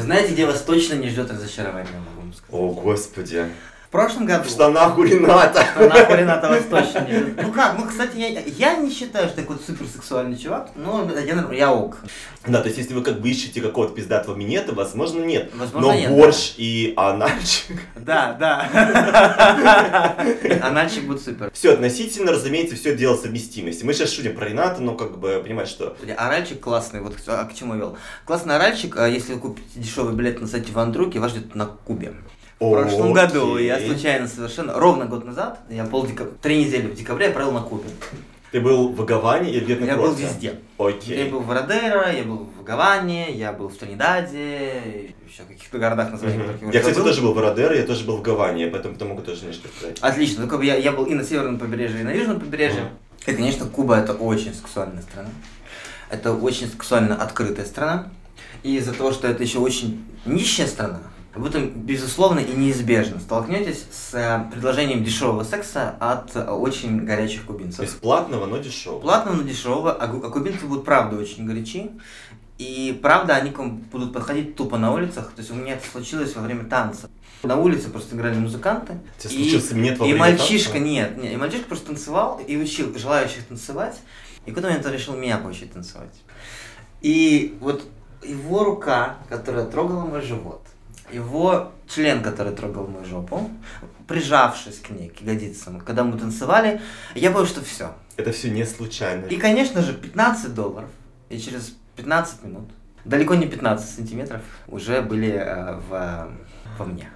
Знаете, где вас точно не ждет разочарование, могу вам сказать. О, господи. Прошлом году... В штанах у Рената. В штанах у Рената вас точно не Ну как, ну, кстати, я, я не считаю, что такой суперсексуальный чувак, но я, я ок. Да, то есть если вы как бы ищете какого-то пиздатого минета, возможно нет. Возможно, Но нет, борщ и анальчик. Да, да. Анальчик будет супер. Все относительно, разумеется, все дело совместимости. Мы сейчас шутим про Рената, но как бы понимаешь, что... Оральчик классный, вот а, к чему я вел. Классный оральчик, а если вы купите дешевый билет на сайте Вандруки, вас ждет на Кубе. В прошлом году я случайно совершенно, ровно год назад, я полдекабря, три недели в декабре я провел на Кубе. Ты был в Гаване или где-то Я был везде. Окей. Я был в Родеро, я был в Гаване, я был в Тринидаде, еще в каких-то городах названия, Мгм. которых я кстати, забыл. тоже был в Родеро, я тоже был в Гаване, поэтому ты могу тоже немножко сказать. Отлично, ну как бы я, я был и на северном побережье, и на южном побережье. Мгм. И, конечно, Куба это очень сексуальная страна. Это очень сексуально открытая страна. И из-за того, что это еще очень нищая страна, вы там, безусловно и неизбежно столкнетесь с э, предложением дешевого секса от э, очень горячих кубинцев. есть платного, но дешевого. Платного, но дешевого, а, а кубинцы будут правда очень горячи. И правда, они к вам будут подходить тупо на улицах. То есть у меня это случилось во время танца. На улице просто играли музыканты. У тебя и- случился минет во и время мальчишка, танца? нет, нет, и мальчишка просто танцевал и учил желающих танцевать. И какой-то момент он решил меня поучить танцевать. И вот его рука, которая трогала мой живот, его член, который трогал мою жопу, прижавшись к ней, к ягодицам, когда мы танцевали, я понял, что все. Это все не случайно. И, конечно же, 15 долларов, и через 15 минут, далеко не 15 сантиметров, уже были э, в, во мне.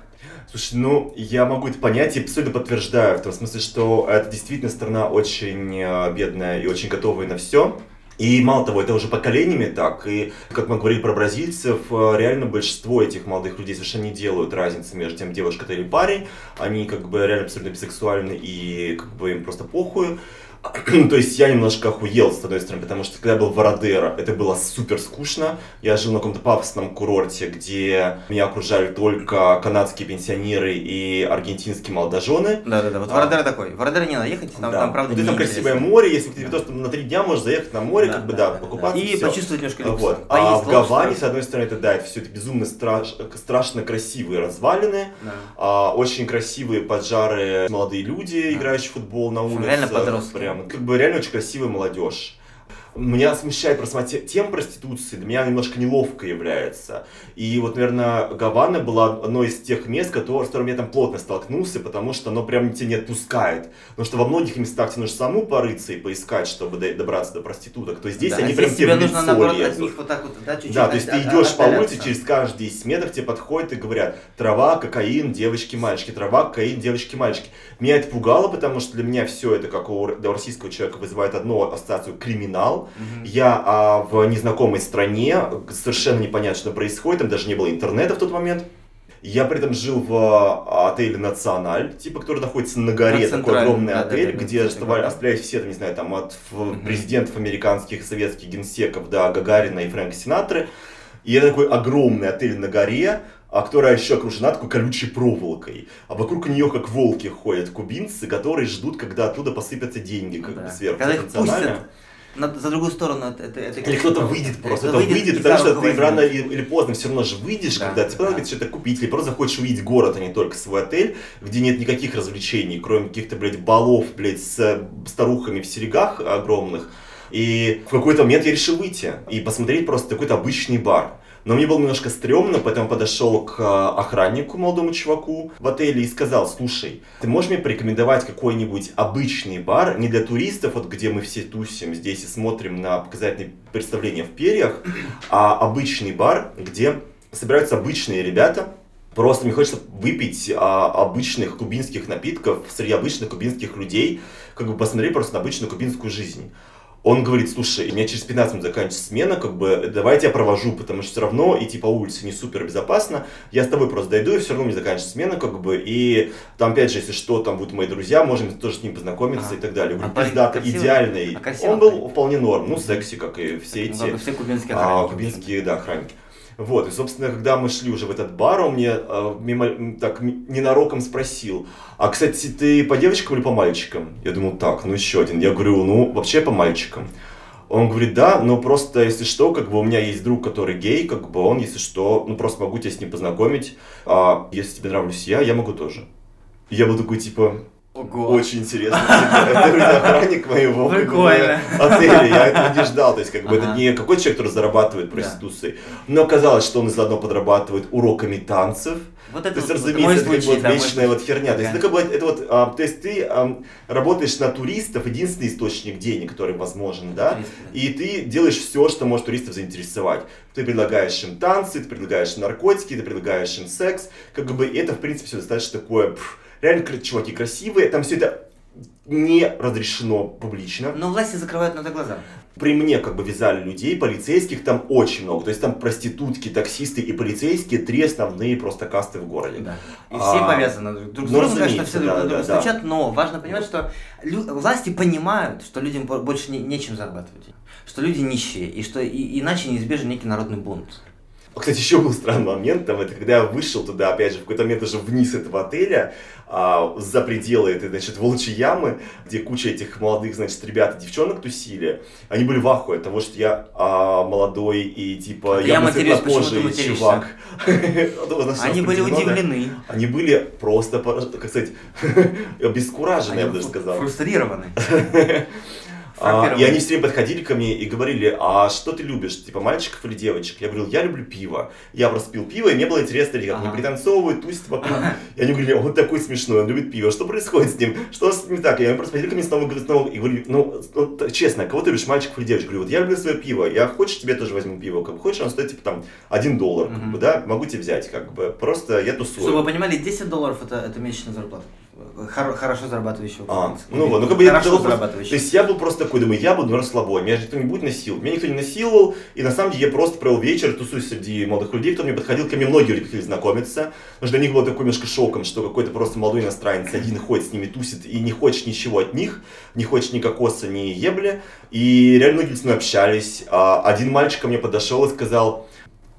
Слушай, ну, я могу это понять и абсолютно подтверждаю, в том смысле, что это действительно страна очень э, бедная и очень готовая на все. И мало того, это уже поколениями так. И как мы говорили про бразильцев, э, реально большинство этих молодых людей совершенно не делают разницы между тем, девушка это или парень. Они как бы реально абсолютно бисексуальны и как бы им просто похуй. То есть я немножко охуел, с одной стороны, потому что когда я был в Вородеро, это было супер скучно. Я жил на каком-то пафосном курорте, где меня окружали только канадские пенсионеры и аргентинские молодожены. Да-да-да, вот А. Вородера такой. Вородера не надо ехать, там, Да. там правда, Вот и там красивое море, если тебе то, что на три дня можешь заехать на море, Да, как бы, да, да, да, покупаться, И всё. почувствовать немножко люкса. Вот. А в Гаване, с одной стороны, это да, это все это безумно страш- страшно красивые развалины, Да. а, очень красивые поджары, молодые люди, играющие в футбол на улице. реально подростки. Прям, как бы реально очень красивая молодежь. Меня смущает просто сама те- тема проституции, для меня немножко неловко является. И вот, наверное, Гавана была одно из тех мест, которые, с которым я там плотно столкнулся, потому что оно прям тебя не отпускает. Потому что во многих местах тебе нужно саму порыться и поискать, чтобы до- добраться до проституток. То есть здесь Да, они а прям здесь тебе тебе в нужно, лицо наоборот, от лезут. них вот так вот, да, чуть-чуть Да, то есть ты от- идешь по улице, через каждые 10 метров тебе подходят и говорят, трава, кокаин, девочки, мальчики, трава, кокаин, девочки, мальчики. Меня это пугало, потому что для меня все это, как у российского человека, вызывает одну ассоциацию криминал. Мгм. Я а, в незнакомой стране, совершенно непонятно, что происходит, там даже не было интернета в тот момент. Я при этом жил в а, отеле «Националь», типа, который находится на горе, На такой огромный да, отель, да, да, где оставлялись все, там, не знаю, там, от Мгм. президентов американских, советских генсеков до Гагарина и Фрэнка Синатры. И это такой огромный отель на горе, а которая еще окружена такой колючей проволокой. А вокруг нее, как волки, ходят кубинцы, которые ждут, когда оттуда посыпятся деньги, как Да. бы сверху. Когда их пустят на- за другую сторону это, это, это Или кто-то выйдет просто, это выйдет, потому что ты рано или, или поздно все равно же выйдешь, Да, когда тебе да. надо что-то купить, или просто захочешь увидеть город, а не только свой отель, где нет никаких развлечений, кроме каких-то, блядь, балов, блядь, с э, старухами в серегах огромных. И в какой-то момент я решил выйти и посмотреть просто какой-то обычный бар. Но мне было немножко стрёмно, поэтому подошел к э, охраннику, молодому чуваку в отеле и сказал, слушай, ты можешь мне порекомендовать какой-нибудь обычный бар, не для туристов, вот где мы все тусим здесь и смотрим на показательные представления в перьях, а обычный бар, где собираются обычные ребята, Просто мне хочется выпить а, обычных кубинских напитков среди обычных кубинских людей, как бы посмотреть просто на обычную кубинскую жизнь. Он говорит, слушай, у меня через 15 минут заканчивается смена, как бы, давай я провожу, потому что все равно идти по улице не супер безопасно, я с тобой просто дойду, и все равно мне заканчивается смена, как бы, и там, опять же, если что, там будут мои друзья, можем тоже с ним познакомиться Ага. и так далее. Я говорю, А пиздато, красивый? идеальный. А красивый Он был вполне норм, ну, секси, как и все Ну, эти и все кубинские а, охранники. кубинские, да, охранники. Вот, и, собственно, когда мы шли уже в этот бар, он мне э, мимо, так ненароком спросил, а, кстати, ты по девочкам или по мальчикам? Я думал, так, ну еще один. Я говорю, ну, вообще по мальчикам. Он говорит, да, но просто, если что, как бы у меня есть друг, который гей, как бы он, если что, ну просто могу тебя с ним познакомить, а если тебе нравлюсь я, я могу тоже. Я был такой, типа, Ого. очень интересно. Это охранник моего Прикольно. отеля. Я этого не ждал. То есть, как бы это не какой-то человек, который зарабатывает проституцией. Но оказалось, что он заодно подрабатывает уроками танцев. Вот То это есть, вот разумеется, это вот вечная вот херня. То есть, это как бы, это вот, а, то есть ты ам, работаешь на туристов, единственный источник денег, который возможен, да? И ты делаешь все, что может туристов заинтересовать. Ты предлагаешь им танцы, ты предлагаешь им наркотики, ты предлагаешь им секс. Как бы это, в принципе, все достаточно такое, пф, реально чуваки красивые, там все это не разрешено публично. Но власти закрывают на это глаза. При мне как бы вязали людей, полицейских там очень много. То есть там проститутки, таксисты и полицейские три основные просто касты в городе. Да. И А, все повязаны друг друг с ну, другом, конечно, все друг да, на друга да, да. стучат, но важно понимать, что власти понимают, что людям бо- больше не- нечем зарабатывать, что люди нищие, и что и- иначе неизбежен некий народный бунт. Кстати, еще был странный момент, там, это когда я вышел туда, опять же, в какой-то момент уже вниз этого отеля, а, за пределы этой, значит, волчьей ямы, где куча этих молодых, значит, ребят и девчонок тусили, они были в ахуе от того, что я а, молодой и, типа, Это я явно матерюсь, почему ты чувак. Они были удивлены. Они были просто, как сказать, обескуражены, я бы даже сказал. Фрустрированы. А, и они все время подходили ко мне и говорили, а что ты любишь, типа мальчиков или девочек? Я говорил, я люблю пиво. Я просто пил пиво, и мне было интересно, как они Ага. пританцовывают, тусят вокруг. И они говорили, он такой смешной, он любит пиво, что происходит с ним? Что с ним так? И они просто подходили ко мне снова, снова и говорили, ну, ну, т- честно, кого ты любишь, мальчиков или девочек? Говорю, вот я люблю свое пиво, я хочешь, тебе тоже возьму пиво, как бы хочешь, оно стоит, типа, там, один доллар, как бы, да, могу тебе взять, как бы, просто я тусую. Чтобы вы понимали, 10 долларов это, это месячная зарплата. Хоро- хорошо зарабатывающего. А, ну вот, ну как бы я хорошо зарабатывающего. То есть я был просто такой, думаю, я буду на расслабоне, меня же никто не будет насиловать. Меня никто не насиловал, и на самом деле я просто провел вечер, тусуюсь среди молодых людей, кто мне подходил, ко мне многие люди хотели знакомиться. Потому что для них было такой немножко шоком, что какой-то просто молодой иностранец один ходит с ними, тусит, и не хочет ничего от них, не хочет ни кокоса, ни ебли. И реально многие с мной общались. А один мальчик ко мне подошел и сказал,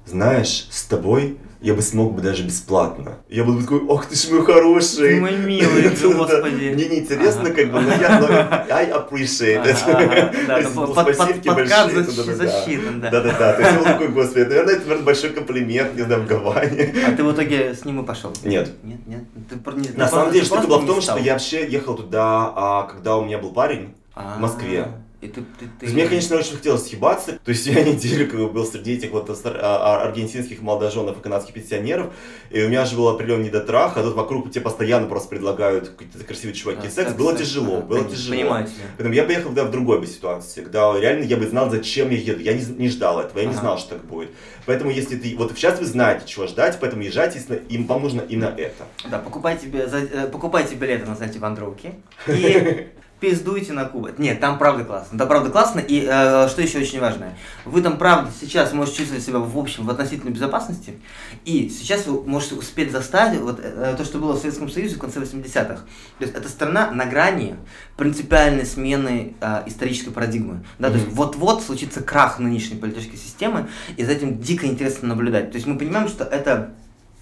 знаешь, с тобой я бы смог бы даже бесплатно. Я был такой, ох ты ж мой хороший. Мой милый, господи. Мне не интересно, как бы, но я, I appreciate it. Да, ну, под- под- спасибки подкат большие, защи- да-да-да. засчитан, да. Да-да-да, то есть он такой, господи, наверное, это большой комплимент, не знаю, в Гаване. А ты в итоге с ним и пошел? Нет. Нет, нет. На самом деле, штука была в том, что я вообще ехал туда, а, когда у меня был парень, А, в Москве. И ты, ты, ты... мне, конечно, очень хотелось съебаться. То есть я неделю как бы, был среди этих вот а, а, аргентинских молодоженов и канадских пенсионеров. И у меня же был определенный недотрах, а тут вокруг тебе постоянно просто предлагают какие-то красивые чуваки А, секс. секс, Было секс, тяжело, ага, было тяжело. Понимаю тебя. Поэтому я поехал да, в другой бы ситуации, когда реально я бы знал, зачем я еду. Я не, не ждал этого, я не Ага. знал, что так будет. Поэтому если ты... Вот сейчас вы знаете, чего ждать, поэтому езжайте, если им вам нужно именно это. Да, покупайте, э, покупайте билеты на сайте Вандровки и пиздуйте на Кубу. Нет, там правда классно. Да, правда классно. И э, что еще очень важное, вы там правда сейчас можете чувствовать себя в общем в относительной безопасности. И сейчас вы можете успеть застать вот э, то, что было в Советском Союзе в конце 80-х. То есть это страна на грани принципиальной смены э, исторической парадигмы. Да, то есть вот-вот случится крах нынешней политической системы, и за этим дико интересно наблюдать. То есть мы понимаем, что это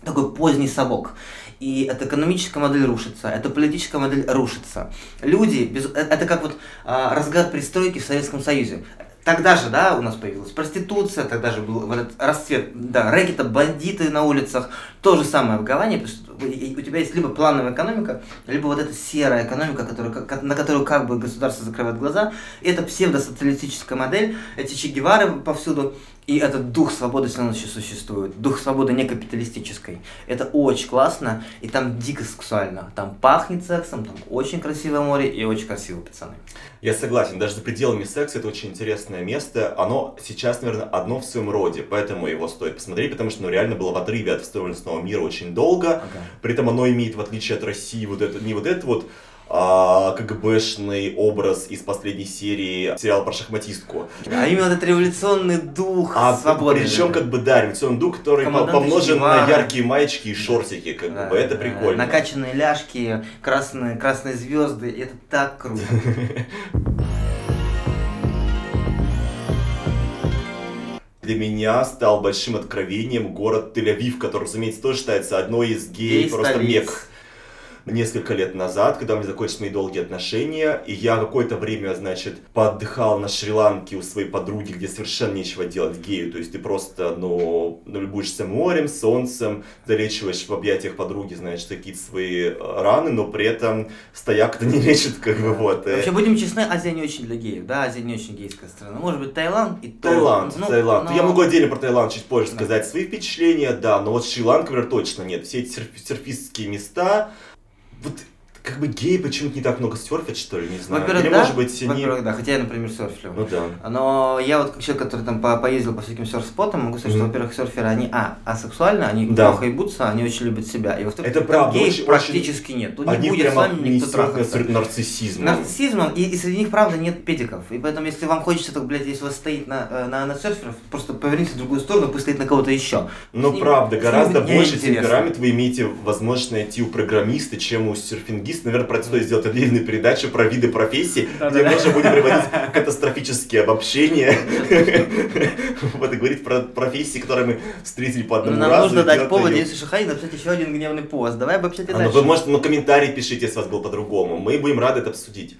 такой поздний совок. И эта экономическая модель рушится, эта политическая модель рушится. Люди, без, э- это как вот а, разгар пристройки в Советском Союзе. Тогда же, да, у нас появилась проституция, тогда же был вот этот расцвет, да, рэкета, бандиты на улицах. То же самое в Гаване, потому что у тебя есть либо плановая экономика, либо вот эта серая экономика, которая, на которую как бы государство закрывает глаза. И это псевдосоциалистическая модель, эти Че Гевары повсюду. И этот дух свободы все равно еще существует. Дух свободы не капиталистической. Это очень классно, и там дико сексуально. Там пахнет сексом, там очень красивое море и очень красивые пацаны. Я согласен, даже за пределами секса это очень интересное место. Оно сейчас, наверное, одно в своем роде, поэтому его стоит посмотреть, потому что оно реально было в отрыве от встроенного мира очень долго. При этом оно имеет, в отличие от России, вот это, не вот этот вот а, КГБшный образ из последней серии сериала про шахматистку. А именно этот революционный дух А свободы. причем как бы да, революционный дух, который Командант помножен Че на яркие маечки и шортики, как Да, бы это да, прикольно. Накачанные ляжки, красные, красные звезды, это так круто. Для меня стал большим откровением город Тель-Авив, который, разумеется, тоже считается одной из гей Гей просто столиц. мек. Несколько лет назад, когда у меня закончились мои долгие отношения, и я какое-то время, значит, поотдыхал на Шри-Ланке у своей подруги, где совершенно нечего делать гею, то есть ты просто, ну, любуешься морем, солнцем, залечиваешь в объятиях подруги, значит, какие-то свои э, раны, но при этом стояк это не лечит, как бы, вот. Э. Вообще, будем честны, Азия не очень для геев, да, Азия не очень гейская страна. Может быть, Таиланд и Таиланд, ну, Таиланд. Но... Я могу отдельно про Таиланд чуть позже да. сказать свои впечатления, да, но вот Шри-Ланка, например, точно нет. Все эти серфистские места, вот как бы геи почему-то не так много серфят, что ли, не знаю. Во-первых, Или, да, может быть, они... Во-первых, да, хотя я, например, серфлю. Ну да. Но я вот как человек, который там по поездил по всяким серф-спотам, могу сказать, mm-hmm. что, во-первых, серферы, они, а, асексуальны, они да. плохо ебутся, они очень любят себя. И, во-вторых, Это правда, геев очень, практически нет. Тут не будет с вами никто трахаться. нарциссизмом. Нарциссизмом, и, и среди них, правда, нет педиков. И поэтому, если вам хочется, так, блядь, если вас стоит на, э, на, на серферов, просто поверните в другую сторону, пусть стоит на кого-то еще. Ну, правда, гораздо больше темперамент вы имеете возможность найти у программиста, чем у серфингиста. Наверное, про это стоит сделать отдельную передачу про виды профессий, да, где да. мы уже будем приводить катастрофические обобщения. Вот и говорить про профессии, которые мы встретили по одному Нам разу. нужно дать повод Денису Шахай написать еще один гневный пост. Давай обобщать и дальше. Вы можете, ну, комментарий пишите, если у вас был по-другому. Мы будем рады это обсудить.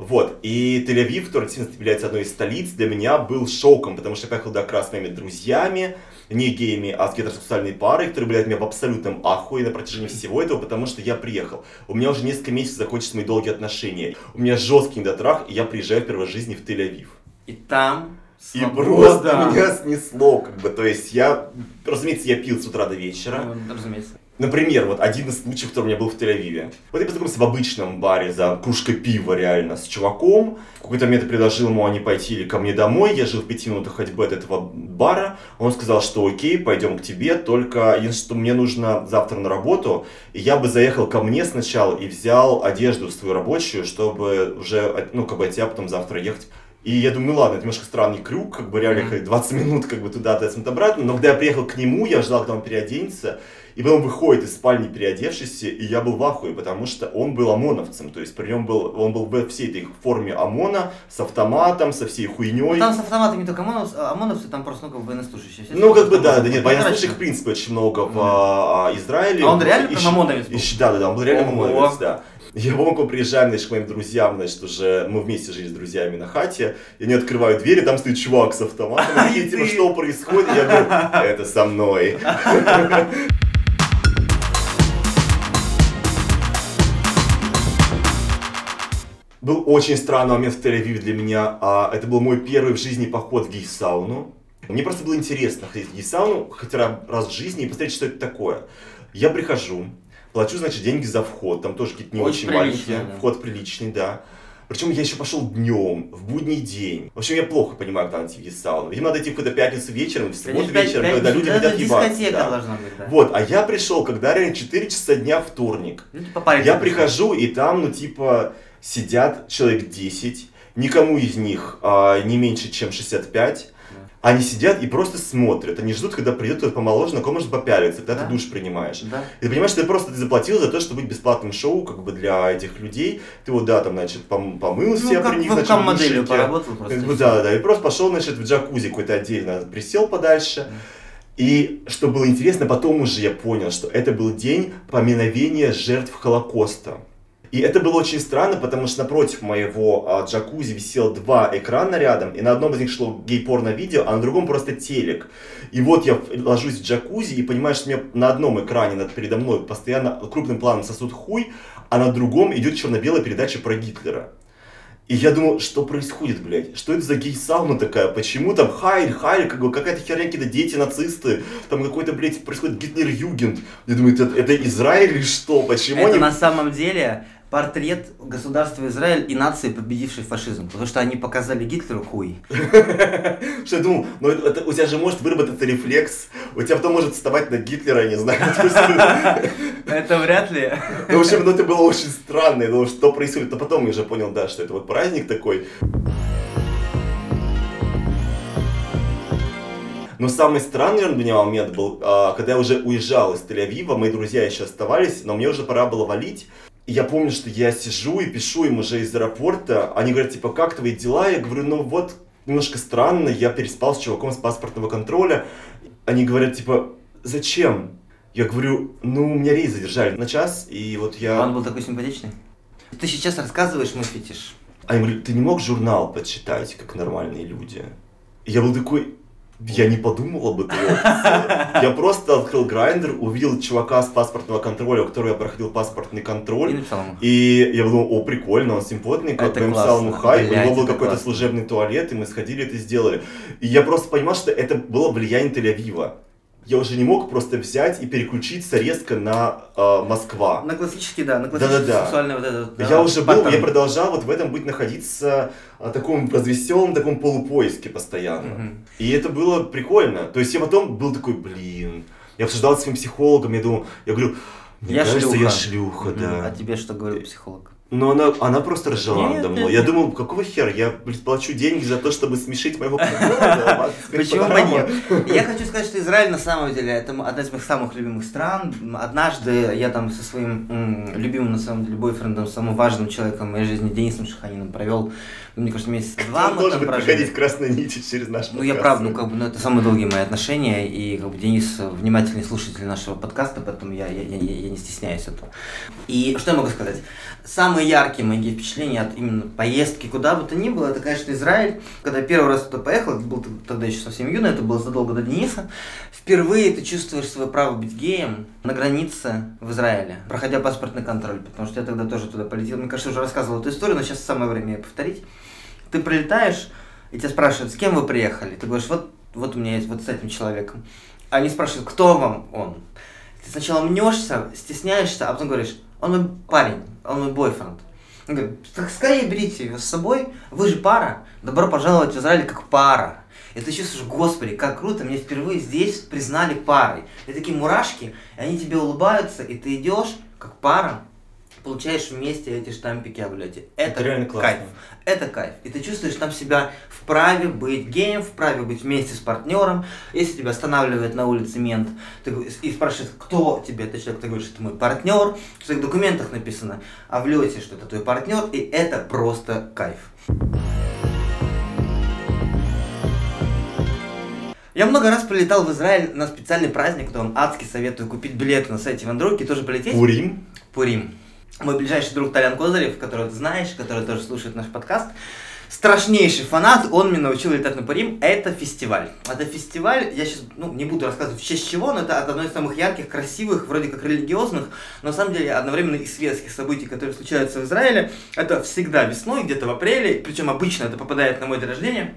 Вот, и Тель-Авив, который действительно является одной из столиц, для меня был шоком, потому что я поехал туда как раз с моими друзьями, не геями, а с гетеросексуальной парой, которые были от меня в абсолютном ахуе на протяжении всего этого, потому что я приехал. У меня уже несколько месяцев закончатся мои долгие отношения. У меня жесткий недотрах, и я приезжаю в первой жизни в Тель-Авив. И там и просто меня снесло, как бы, то есть я, разумеется, я пил с утра до вечера. Ну, разумеется. Например, вот один из случаев, который у меня был в Тель-Авиве. Вот я познакомился в обычном баре за кружкой пива реально с чуваком. В какой-то момент я предложил ему, они пойти или ко мне домой. Я жил в пяти минутах ходьбы от этого бара. Он сказал, что окей, пойдем к тебе, только единственное, что мне нужно завтра на работу. И я бы заехал ко мне сначала и взял одежду свою рабочую, чтобы уже, ну, как бы от тебя потом завтра ехать и я думаю, ну ладно, это немножко странный крюк, как бы реально mm-hmm. 20 минут как бы туда, 20 минут обратно. Но когда я приехал к нему, я ждал, когда он переоденется. И потом выходит из спальни переодевшийся, и я был в ахуе, потому что он был ОМОНовцем. То есть при нем был, он был в всей этой форме ОМОНа, с автоматом, со всей хуйней. Ну, там с автоматом не только ОМОНовцы, а ОМОНовцы там просто ну, как военнослужащие. Ну, как бы да, да, нет, военнослужащих в принципе очень много в а, Израиле. А он реально прям ОМОНовец был? Да, да, да, он был реально ОМОНовец, да. Я помню, приезжаем, значит, к моим друзьям, значит, уже мы вместе жили с друзьями на хате, и они открывают двери, там стоит чувак с автоматом, и типа, что происходит? Я говорю, это со мной. Был очень странный момент в Тель-Авиве для меня. А, это был мой первый в жизни поход в гей-сауну. Мне просто было интересно ходить в гей-сауну хотя раз в жизни и посмотреть, что это такое. Я прихожу, плачу, значит, деньги за вход. Там тоже какие-то не Вход очень маленькие. Да. Вход приличный, да. Причем я еще пошел днем, в будний день. В общем, я плохо понимаю, когда идти в сауну. Видимо, надо идти в какую-то пятницу вечером, в субботу вечером, когда люди хотят ебаться. Да. Должна быть, да. Вот, а я пришел, когда реально 4 часа дня вторник. Ну, типа, я прихожу, и там, ну, типа, сидят человек 10, никому из них а, не меньше, чем 65. Они сидят и просто смотрят. Они ждут, когда придет кто-то помоложе, на ком может попялиться, когда да? ты душ принимаешь. Да. И ты понимаешь, что ты просто ты заплатил за то, чтобы быть бесплатным шоу как бы для этих людей. Ты вот, да, там, значит, пом помылся ну, при них, значит, моделью поработал просто. Да, да, и просто пошел, значит, в джакузи какой-то отдельно, присел подальше. Да. И что было интересно, потом уже я понял, что это был день поминовения жертв Холокоста. И это было очень странно, потому что напротив моего а, джакузи висело два экрана рядом, и на одном из них шло гей-порно видео, а на другом просто телек. И вот я ложусь в джакузи и понимаю, что мне на одном экране над передо мной постоянно крупным планом сосут хуй, а на другом идет черно-белая передача про Гитлера. И я думал, что происходит, блядь? Что это за гей-сауна такая? Почему там Хайль, Хайль, как бы какая-то херня, какие-то дети нацисты, там какой-то, блядь, происходит Гитлер-Югент. Я думаю, это, это Израиль или что? Почему это они... на самом деле портрет государства Израиль и нации, победившей фашизм. Потому что они показали Гитлеру хуй. Что я думал, ну это, у тебя же может выработаться рефлекс, у тебя потом может вставать на Гитлера, я не знаю. Это вряд ли. Ну, в общем, ну это было очень странно, я думал, что происходит. А потом я уже понял, да, что это вот праздник такой. Но самый странный для меня момент был, а, когда я уже уезжал из Тель-Авива, мои друзья еще оставались, но мне уже пора было валить. И я помню, что я сижу и пишу им уже из аэропорта. Они говорят, типа, как твои дела? Я говорю, ну вот, немножко странно. Я переспал с чуваком с паспортного контроля. Они говорят, типа, зачем? Я говорю, ну, меня рейс задержали на час, и вот я... Он был такой симпатичный? Ты сейчас рассказываешь мой фетиш. А я говорю, ты не мог журнал почитать, как нормальные люди? И я был такой, я не подумал об опции. Я просто открыл грайдер, увидел чувака с паспортного контроля, у которого я проходил паспортный И контроль. написал ему. И я подумал, о, прикольно, он симпотный, как я написал ему классно. хай, у него был какой-то служебный туалет, и мы сходили это сделали. И я просто понимал, что это было влияние Тель-Авива. Я уже не мог просто взять и переключиться резко на э, Москва. На классический, да, на классический Да-да-да. сексуальный вот этот. да, Я уже был, я продолжал вот в этом быть находиться в таком развеселом, таком полупоиске постоянно. Мгм. И это было прикольно. То есть я потом был такой, блин, я обсуждал с своим психологом, я думал, я говорю, мне Я кажется, шлюха. я шлюха, да. А тебе что говорил психолог? Но она, она просто ржала Нет, надо нет, мной. Я нет. думал, какого хера, я блин, плачу деньги за то, чтобы смешить моего партнера. Почему бы нет? Я хочу сказать, что Израиль на самом деле это одна из моих самых любимых стран. Однажды я там со своим любимым, на самом деле, бойфрендом, самым важным человеком в моей жизни, Денисом Шаханиным, провел, мне кажется, месяц два мы там прожили. проходить красной нити через наш Ну, я правда, ну, как бы, ну, это самые долгие мои отношения, и, как бы, Денис внимательный слушатель нашего подкаста, поэтому я, я, я, я не стесняюсь этого. И что я могу сказать? Самые яркие мои впечатления от именно поездки куда бы то ни было, это, конечно, Израиль. Когда я первый раз туда поехал, это был тогда еще совсем юный, это было задолго до Дениса, впервые ты чувствуешь свое право быть геем на границе в Израиле, проходя паспортный контроль, потому что я тогда тоже туда полетел. Мне кажется, уже рассказывал эту историю, но сейчас самое время ее повторить. Ты прилетаешь, и тебя спрашивают, с кем вы приехали? Ты говоришь, вот, вот у меня есть вот с этим человеком. Они спрашивают, кто вам он? Ты сначала мнешься, стесняешься, а потом говоришь, он мой парень, он мой бойфренд. Он говорит, так скорее берите его с собой, вы же пара, добро пожаловать в Израиль как пара. И ты чувствуешь, господи, как круто, меня впервые здесь признали парой. И такие мурашки, и они тебе улыбаются, и ты идешь как пара, получаешь вместе эти штампики о влете. Это, Это реально классно. кайф. Это кайф. И ты чувствуешь там себя вправе быть геем, вправе быть вместе с партнером. Если тебя останавливает на улице мент ты, и спрашивает, кто тебе этот человек, ты говоришь, это мой партнер. В своих документах написано о влете, что это твой партнер, и это просто кайф. Я много раз прилетал в Израиль на специальный праздник, куда вам адски советую купить билеты на сайте Вандровки и тоже полететь. Пурим. Пурим. Мой ближайший друг Толян Козырев, которого ты знаешь, который тоже слушает наш подкаст, страшнейший фанат, он меня научил летать на Пурим. Это фестиваль. Это фестиваль, я сейчас ну, не буду рассказывать в честь чего, но это одно из самых ярких, красивых, вроде как религиозных, но на самом деле одновременно и светских событий, которые случаются в Израиле. Это всегда весной, где-то в апреле, причем обычно это попадает на мой день рождения.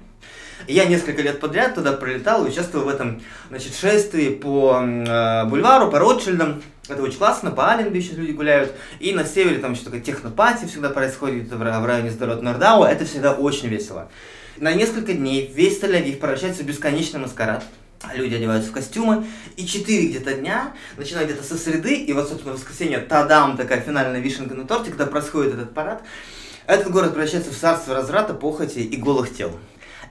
Я несколько лет подряд туда прилетал и участвовал в этом значит, шествии по э, бульвару, по Ротшильдам. Это очень классно, по Аленби еще люди гуляют. И на севере там еще такая технопати всегда происходит в, ра- в районе Нордау. Это всегда очень весело. На несколько дней весь Тель-Авив превращается в бесконечный маскарад. Люди одеваются в костюмы, и четыре где-то дня, начиная где-то со среды, и вот, собственно, в воскресенье, тадам, такая финальная вишенка на торте, когда происходит этот парад, этот город превращается в царство разврата, похоти и голых тел.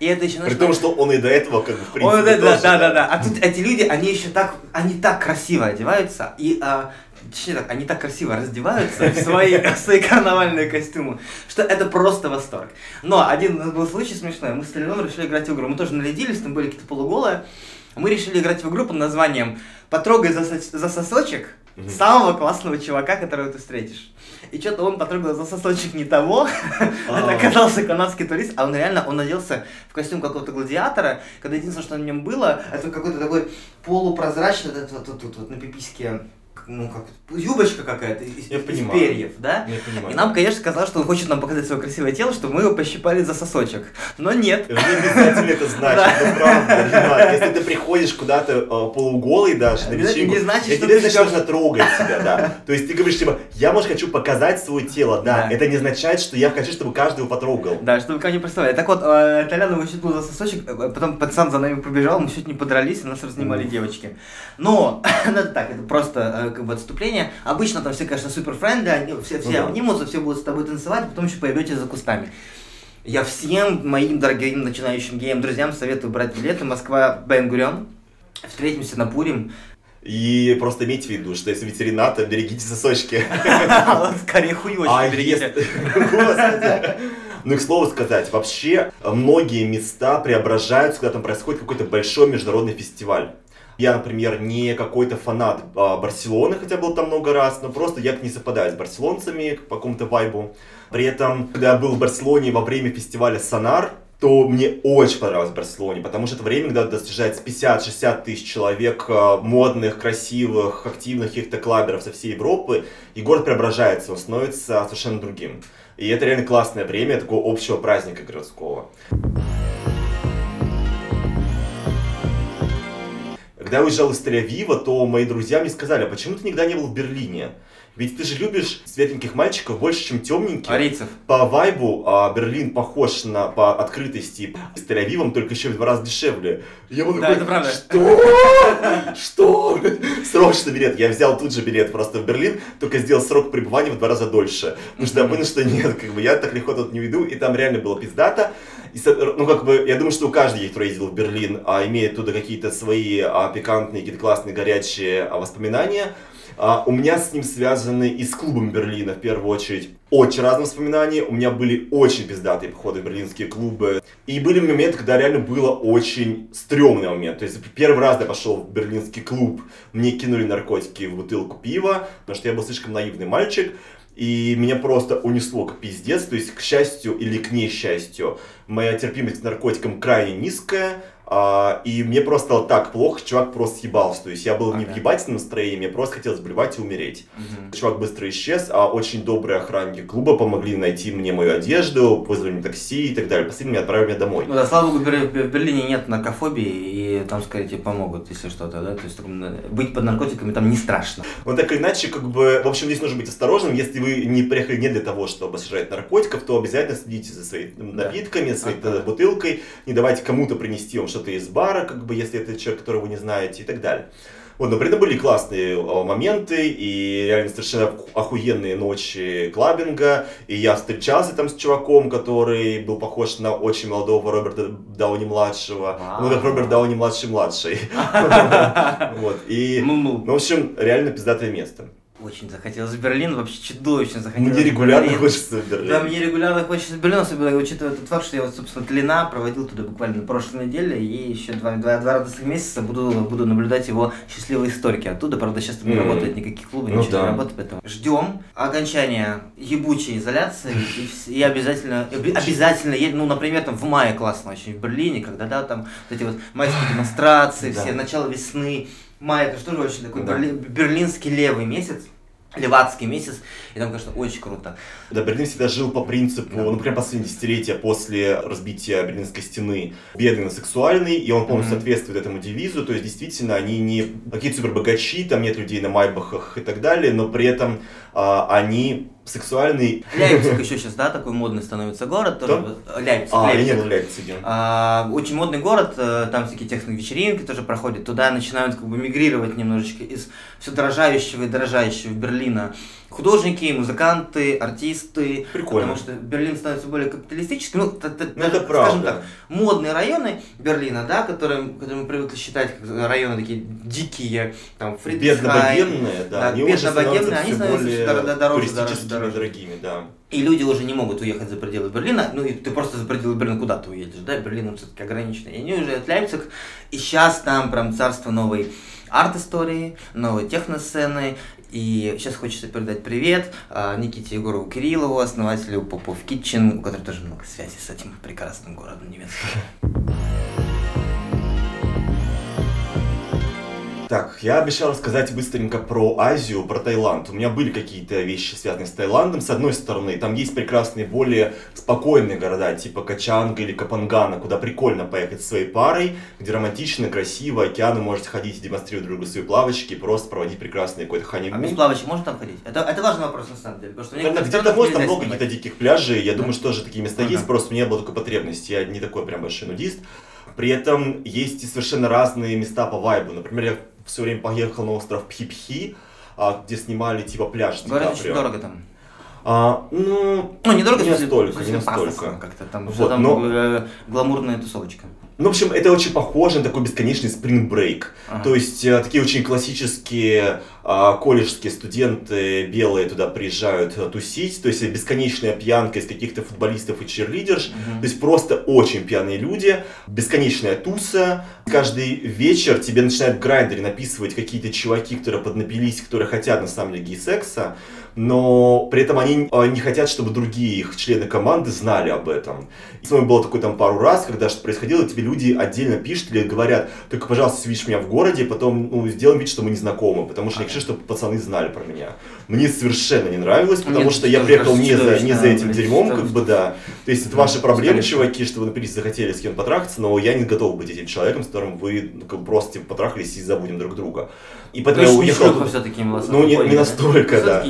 И это еще При том, что он и до этого, как бы, в принципе, Ой, да, да, да, да, да. А тут эти люди, они еще так, они так красиво одеваются, и, а, точнее так, они так красиво раздеваются в свои, в свои карнавальные костюмы, что это просто восторг. Но один у нас был случай смешной, мы с Толяном решили играть в игру, мы тоже нарядились, там были какие-то полуголые, мы решили играть в игру под названием «Потрогай за, сос- за сосочек самого классного чувака, которого ты встретишь». И что-то он потрогал за сосочек не того, это А. оказался канадский турист, а он реально, он оделся в костюм какого-то гладиатора, когда единственное, что на нем было, это какой-то такой полупрозрачный, вот, это вот, на пипиське, ну как, юбочка какая-то из, Я из понимаю. перьев, да? Я понимаю. И нам, конечно, сказал, что он хочет нам показать свое красивое тело, чтобы мы его пощипали за сосочек. Но нет. Это не обязательно это значит, это правда. Если ты приходишь куда-то э, полуголый даже на вечеринку, не значит, что ты нужно трогать себя, да. То есть ты говоришь, типа, я, может, хочу показать свое тело, да. Это не означает, что я хочу, чтобы каждый его потрогал. Да, чтобы вы не представляли. Так вот, э, Толян его щипнул за сосочек, э, потом пацан за нами побежал, мы чуть не подрались, и нас разнимали девочки. Но, ну, это так, это просто как бы отступление. Обычно там все, конечно, супер френды, они все, все Ну да. обнимутся, все будут с тобой танцевать, потом еще пойдете за кустами. Я всем моим дорогим начинающим геям друзьям советую брать билеты. Москва, Бенгурен. Встретимся на Пурим. И просто имейте в виду, что если ветеринатор, берегите сосочки. Скорее хуёчки А берегите. Ну и к слову сказать, вообще многие места преображаются, когда там происходит какой-то большой международный фестиваль. Я, например, не какой-то фанат а, Барселоны, хотя был там много раз, но просто я не совпадаю с барселонцами по какому-то вайбу. При этом, когда я был в Барселоне во время фестиваля Сонар, то мне очень понравилось в Барселоне, потому что это время, когда достижается 50-60 тысяч человек, а, модных, красивых, активных каких-то клаберов со всей Европы, и город преображается, он становится совершенно другим. И это реально классное время такого общего праздника городского. Когда я уезжал из Тель-Авива, то мои друзья мне сказали, а почему ты никогда не был в Берлине? Ведь ты же любишь светленьких мальчиков больше, чем темненьких. Арийцев. По вайбу а, Берлин похож на по открытости с Тель-Авивом, только еще в два раза дешевле. Я был Да, такой, это правда. Что? Что? Срочно билет. Я взял тут же билет просто в Берлин, только сделал срок пребывания в два раза дольше. Потому что я понял, что нет, как бы я так легко тут не уйду, и там реально было пиздато. И, ну, как бы, я думаю, что у каждого, кто ездил в Берлин, а, имеет туда какие-то свои а, пикантные, какие-то классные, горячие а, воспоминания. А, у меня с ним связаны и с клубом Берлина, в первую очередь, очень разные воспоминания. У меня были очень пиздатые походы в берлинские клубы. И были моменты, когда реально было очень стрёмный момент. То есть первый раз я пошел в берлинский клуб, мне кинули наркотики в бутылку пива, потому что я был слишком наивный мальчик. И меня просто унесло как пиздец, то есть, к счастью или к несчастью, моя терпимость к наркотикам крайне низкая, а, и мне просто стало так плохо, чувак просто съебался. То есть я был не в Ага. ебательном настроении, мне просто хотелось блевать и умереть. Мгм. Чувак быстро исчез, а очень добрые охранники клуба помогли найти мне мою одежду, вызвали мне такси и так далее. Последним отправили меня домой. Ну да, слава богу, в Бер- в Берлине нет наркофобии, и там, скорее, тебе помогут, если что-то, да, то есть э, быть под наркотиками там не страшно. Но так или иначе, как бы, в общем, здесь нужно быть осторожным. Если вы не приехали не для того, чтобы сожрать наркотиков, то обязательно следите за своими Да. напитками, своей Ага. э, бутылкой. Не давайте кому-то принести вам что-то из бара, как бы, если это человек, которого вы не знаете и так далее. Вот, но при этом были классные э, моменты и реально совершенно оху- охуенные ночи клабинга. И я встречался там с чуваком, который был похож на очень молодого Роберта Дауни-младшего. Ну, как. Роберт Дауни-младший-младший. Вот, и... Ну, Ну, в общем, реально пиздатое место. Очень захотелось в Берлин, вообще чудовищно захотелось Мне регулярно Берлин. хочется в Берлин. Да, мне регулярно хочется в Берлин, особенно учитывая тот факт, что я вот, собственно, Тлена проводил туда буквально на прошлой неделе, и еще два, два, два радостных месяца буду, буду наблюдать его счастливые историки оттуда. Правда, сейчас там не работает никаких клубов, Ну ничего да. не работает, поэтому ждем окончания ебучей изоляции, и, и обязательно, обязательно, ну, например, там в мае классно очень в Берлине, когда, да, там вот эти вот майские демонстрации, все, начало весны, май, это же тоже очень такой Да. берли- берлинский левый месяц, левацкий месяц, и там, конечно, очень круто. Да, Берлин всегда жил по принципу, Да. ну, прям последние десятилетия после разбития Берлинской стены, бедно-сексуальный, и он полностью Мгм. соответствует этому девизу, то есть действительно они не какие-то супербогачи, там нет людей на майбахах и так далее, но при этом они сексуальные. Лейпциг еще сейчас, да, такой модный становится город. Тоже, вот, Лейпциг, А, я не был в. А, очень модный город, э, там всякие техно-вечеринки тоже проходят. Туда начинают как бы мигрировать немножечко из все дорожающего и дорожающего Берлина художники, музыканты, артисты. Прикольно. Потому что Берлин становится более капиталистическим. Ну, Ну, даже, это скажем правда. так, модные районы Берлина, да, которые, которые мы привыкли считать как районы такие дикие, там, Фридрихсхайм, Бедно-богемные, да, да, они уже бедно-богемные, становятся они все становятся дор- дороже, туристическими дороже, дороже. дорогими, да. И люди уже не могут уехать за пределы Берлина. Ну, и ты просто за пределы Берлина куда ты уедешь, да? Берлин все-таки ограниченный. И они уезжают в Лейпциг, и сейчас там прям царство новой арт-истории, новой техносцены. И сейчас хочется передать привет а, Никите Егорову Кириллову, основателю Попов Kitchen, у которого тоже много связей с этим прекрасным городом немецким. Так, я обещал рассказать быстренько про Азию, про Таиланд. У меня были какие-то вещи, связанные с Таиландом. С одной стороны, там есть прекрасные, более спокойные города, типа Качанга или Капангана, куда прикольно поехать со своей парой, где романтично, красиво, океаны можете ходить и демонстрировать друг другу свои плавочки, просто проводить прекрасный какой-то А ханимун. без плавающих можно там ходить? Это, это важный вопрос на самом деле. Потому что некоторых где-то может, там много каких-то диких пляжей, я Да. думаю, что тоже такие места Ага. есть, просто у меня была только потребность, я не такой прям большой нудист. При этом есть и совершенно разные места по вайбу. Например, я все время поехал на остров Пхипхи, а, где снимали типа пляж Говорят, очень дорого там. А, ну, Ну, недорого, не настолько, в не настолько. Как-то там, Вот, там но- э, гламурная тусовочка. Ну, в общем, это очень похоже на такой бесконечный break. Ага. То есть, э, такие очень классические колледжские студенты белые туда приезжают э, тусить. То есть, бесконечная пьянка из каких-то футболистов и черлидерш. Угу. То есть, просто очень пьяные люди. Бесконечная туса. Каждый вечер тебе начинают в грайдере написывать какие-то чуваки, которые поднапились, которые хотят, на самом деле, гей-секса но при этом они а, не хотят, чтобы другие их члены команды знали об этом. И с мной было такое там пару раз, когда что происходило, тебе люди отдельно пишут или говорят, только, пожалуйста, видишь меня в городе, потом ну, сделаем вид, что мы не знакомы, потому что хочу, чтобы пацаны знали про меня. Мне совершенно не нравилось, потому Нет, что я приехал не за, не за этим дерьмом, как бы, да. То есть это ваши проблемы, чуваки, что вы напились, захотели с кем потрахаться, но я не готов быть этим человеком, с которым вы ну, как бы, просто типа, потрахались и забудем друг друга. И поэтому я уехал... все-таки Ну, не, не настолько, да.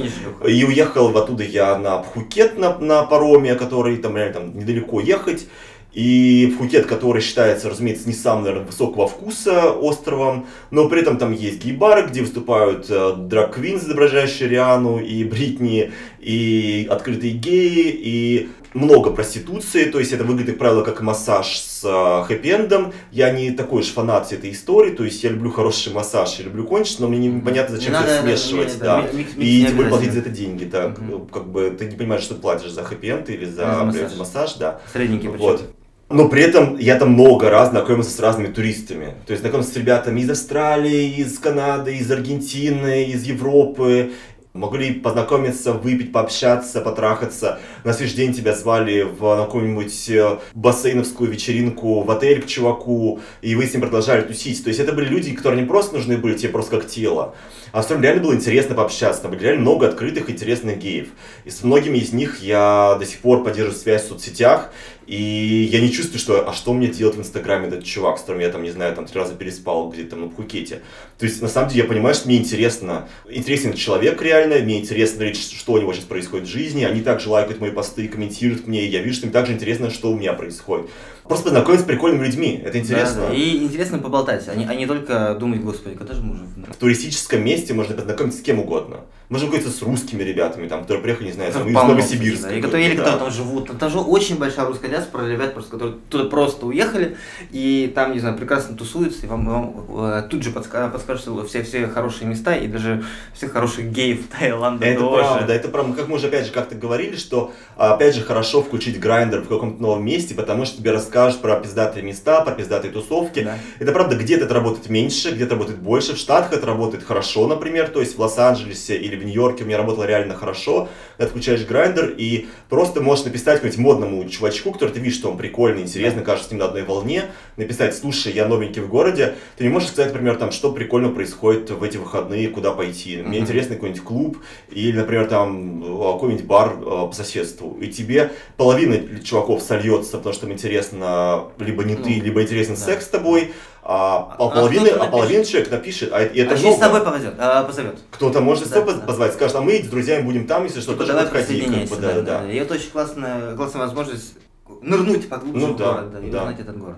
И уехал оттуда я на Пхукет на, на пароме, который там реально там недалеко ехать. И Пхукет, который считается, разумеется, не самым, наверное, высокого вкуса островом, но при этом там есть гей-бары, где выступают э, драг-квин, изображающие Риану и Бритни, и открытые геи, и много проституции, то есть это выглядит, как правило, как массаж с э, хэппи-эндом. Я не такой уж фанат этой истории, то есть я люблю хороший массаж, я люблю кончить, но мне непонятно, зачем не это смешивать, да. И тем более платить за это деньги, так, угу. как бы ты не понимаешь, что ты платишь за хэппи-энд или за, за массаж. массаж, да. Средненький вот. Причем. Но при этом я там много раз знакомился с разными туристами. То есть знакомился с ребятами из Австралии, из Канады, из Аргентины, из Европы. Могли познакомиться, выпить, пообщаться, потрахаться. На следующий день тебя звали в какую-нибудь э, бассейновскую вечеринку в отель к чуваку, и вы с ним продолжали тусить. То есть это были люди, которые не просто нужны были тебе просто как тело, а в целом реально было интересно пообщаться. Там были реально много открытых, интересных геев. И с многими из них я до сих пор поддерживаю связь в соцсетях. И я не чувствую, что, а что мне делать в Инстаграме этот чувак, с которым я там, не знаю, там три раза переспал где-то на Пхукете. То есть, на самом деле, я понимаю, что мне интересно, интересен человек реально, мне интересно смотреть, что у него сейчас происходит в жизни. Они также лайкают мои посты, комментируют мне, и я вижу, что им также интересно, что у меня происходит. Просто познакомиться с прикольными людьми, это интересно. Да, да. И интересно поболтать, а не, а не только думать, господи, когда же мы уже... В туристическом месте можно познакомиться с кем угодно. Можно говорить с русскими ребятами, там, которые приехали, не знаю, там, из Новосибирска. Да, и которые, или которые там живут. Там же очень большая русская диаспора, ребят, просто, которые туда просто уехали, и там, не знаю, прекрасно тусуются, и вам, вам э, тут же подскажут, все, все хорошие места, и даже все хороших геев Таиланда Это тоже. правда, это правда. Как мы уже, опять же, как-то говорили, что, опять же, хорошо включить грайндер в каком-то новом месте, потому что тебе расскажешь про пиздатые места, про пиздатые тусовки. Да. Это правда, где-то это работает меньше, где-то работает больше. В Штатах это работает хорошо, например, то есть в Лос-Анджелесе или в Нью-Йорке у меня работало реально хорошо. Ты отключаешь грайндер и просто можешь написать какому-нибудь модному чувачку, который ты видишь, что он прикольный, интересный, кажется, с ним на одной волне, написать, слушай, я новенький в городе, ты не можешь сказать, например, там, что прикольно происходит в эти выходные, куда пойти. Мне mm-hmm. интересно какой-нибудь клуб или, например, там какой-нибудь бар э, по соседству. И тебе половина чуваков сольется, потому что им интересно либо не ну, ты, либо интересен да. секс с тобой, а, а, половины, а половина человек напишет, а, и это а много. с тобой повезет, а, позовет. Кто-то может да, с тобой да. позвать, скажет, а мы с друзьями будем там, если что, типа, тоже подходи. Как бы, да, да, да. И это очень классная, классная возможность нырнуть поглубже ну, в да, город, да, и да. узнать этот город.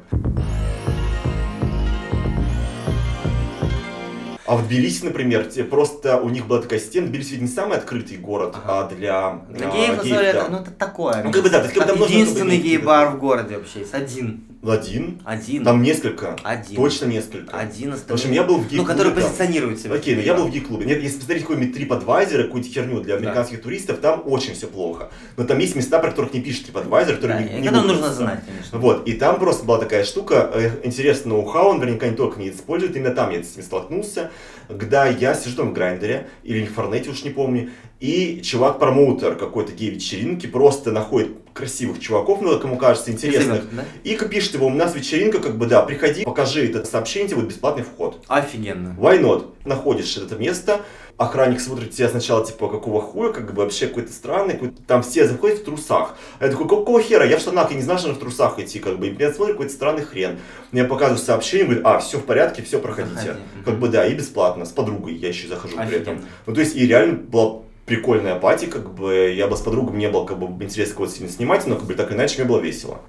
А в Тбилиси, например, просто у них была такая система, Тбилиси ведь не самый открытый город ага. а для, геев, а, геев да. ну это такое. Ну как бы да, то есть, как единственный гей-бар в городе вообще есть, один. Один? Один. Там несколько. Один. Точно несколько. Один остальные. В общем, я был в гей-клубе. Ну, который позиционирует себя. Окей, но я был в гей-клубе. Нет, если посмотреть какой-нибудь TripAdvisor, какую-то херню для американских да. туристов, там очень все плохо. Но там есть места, про которых не пишет TripAdvisor, которые да, не, не нужно знать, конечно. Вот, и там просто была такая штука, э, интересно, ноу-хау, он наверняка не только не использует, именно там я с ним столкнулся, когда я сижу там в Грайндере, или в Форнете, уж не помню, и чувак-промоутер какой-то гей-вечеринки просто находит красивых чуваков, ну, кому кажется, интересных, да? и пишет его, у нас вечеринка, как бы, да, приходи, покажи это сообщение, тебе будет бесплатный вход. Офигенно. Why not? Находишь это место, охранник смотрит тебя сначала, типа, какого хуя, как бы вообще какой-то странный, какой там все заходят в трусах. А я такой, какого хера, я в штанах, я не знаю, что в трусах идти, как бы, и меня смотрит какой-то странный хрен. Мне показывают сообщение, говорит, а, все в порядке, все, проходите. Проходи. Как бы, да, и бесплатно, с подругой я еще захожу Офигенно. при этом. Ну, то есть, и реально была прикольная пати, как бы, я бы с подругой, не был, как бы, интерес кого-то сильно снимать, но, как бы, так иначе, мне было весело.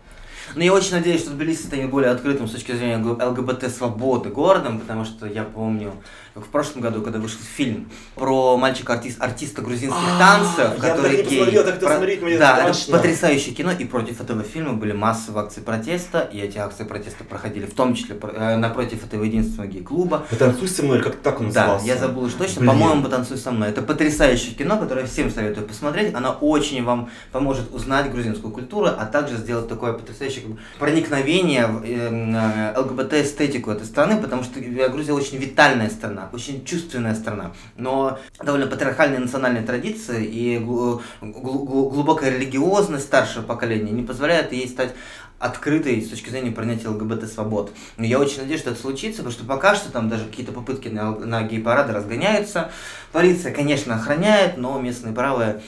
Но я очень надеюсь, что Тбилиси станет более открытым с точки зрения ЛГБТ-свободы городом, потому что я помню, в прошлом году, когда вышел фильм про мальчика-артиста артиста грузинских а, танцев, который гей. Я так это смотреть, мне Да, это потрясающее кино, и против этого фильма были массовые акции протеста, и эти акции протеста проходили в том числе э, напротив этого единственного гей-клуба. «Потанцуй со мной», как так он назывался? Да, я забыл уж точно, по-моему, «Потанцуй со мной». Это потрясающее кино, которое всем советую посмотреть, оно очень вам поможет узнать грузинскую культуру, а также сделать такое потрясающее как бы, проникновение в э, э ЛГБТ-эстетику этой страны, потому что Грузия очень витальная страна, очень чувственная страна, но довольно патриархальные национальные традиции и глубокая религиозность старшего поколения не позволяют ей стать открытой с точки зрения принятия ЛГБТ-свобод. Но я очень надеюсь, что это случится, потому что пока что там даже какие-то попытки на, на гей-парады разгоняются. Полиция, конечно, охраняет, но местные правые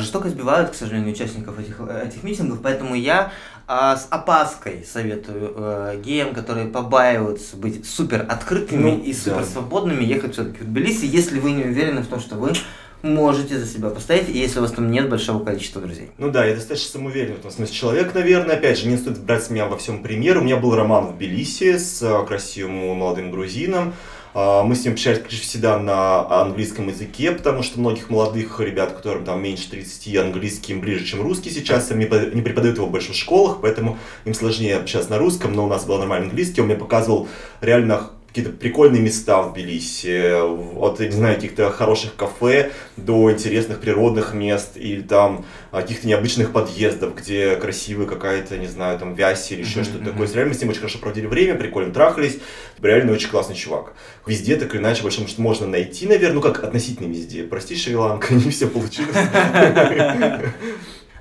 жестоко избивают, к сожалению, участников этих, этих митингов, поэтому я а, с опаской советую э, геям, которые побаиваются быть супер открытыми ну, и супер да. свободными, ехать все-таки в Тбилиси, если вы не уверены в том, что вы можете за себя постоять, если у вас там нет большого количества друзей. Ну да, я достаточно самоуверен в этом смысле человек, наверное. Опять же, не стоит брать с меня во всем пример. У меня был роман в Тбилиси с э, красивым молодым грузином. А, мы с ним общались, конечно, всегда на английском языке, потому что многих молодых ребят, которым там меньше 30, английский им ближе, чем русский сейчас, они не преподают его в больших школах, поэтому им сложнее общаться на русском, но у нас был нормальный английский, он мне показывал реально какие-то прикольные места в Тбилиси, от, не знаю, каких-то хороших кафе до интересных природных мест или там каких-то необычных подъездов, где красивая какая-то, не знаю, там вязь или еще mm-hmm. что-то такое. Реально мы с ним очень хорошо проводили время, прикольно трахались. Реально очень классный чувак. Везде так или иначе, большому что можно найти, наверное, ну как относительно везде. Прости, Шри-Ланка, не все получилось.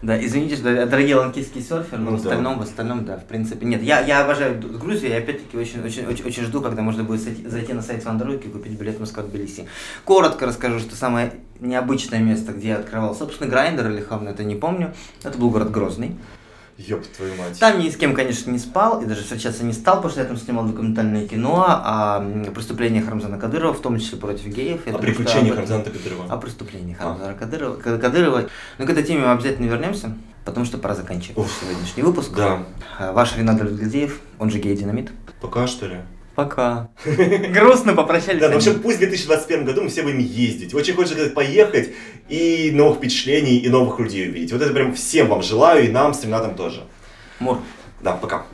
Да, извините, что дорогие ланкийские серферы, но ну, в остальном, да. в остальном, да, в принципе, нет. Я, я обожаю Грузию, и опять-таки очень, очень, очень, очень жду, когда можно будет зайти, зайти на сайт Вандроуки и купить билет в Москву Тбилиси. Коротко расскажу, что самое необычное место, где я открывал, собственно, Grindr или Хавна, это не помню, это был город Грозный. Ёб твою мать. Там ни с кем, конечно, не спал, и даже встречаться не стал, потому что я там снимал документальное кино о преступлениях Рамзана Кадырова, в том числе против геев. Я о приключениях Рамзана Кадырова. О преступлениях а. Рамзана Кадырова. Кадырова. Но к этой теме мы обязательно вернемся, потому что пора заканчивать Уф. сегодняшний выпуск. Да. Ваш Ренат Гладзеев, он же гей-динамит. Пока, что ли? Пока. Грустно попрощались. Да, в общем, пусть в 2021 году мы все будем ездить. Очень хочется поехать и новых впечатлений, и новых людей увидеть. Вот это прям всем вам желаю, и нам с Ренатом тоже. Мур. Да, пока.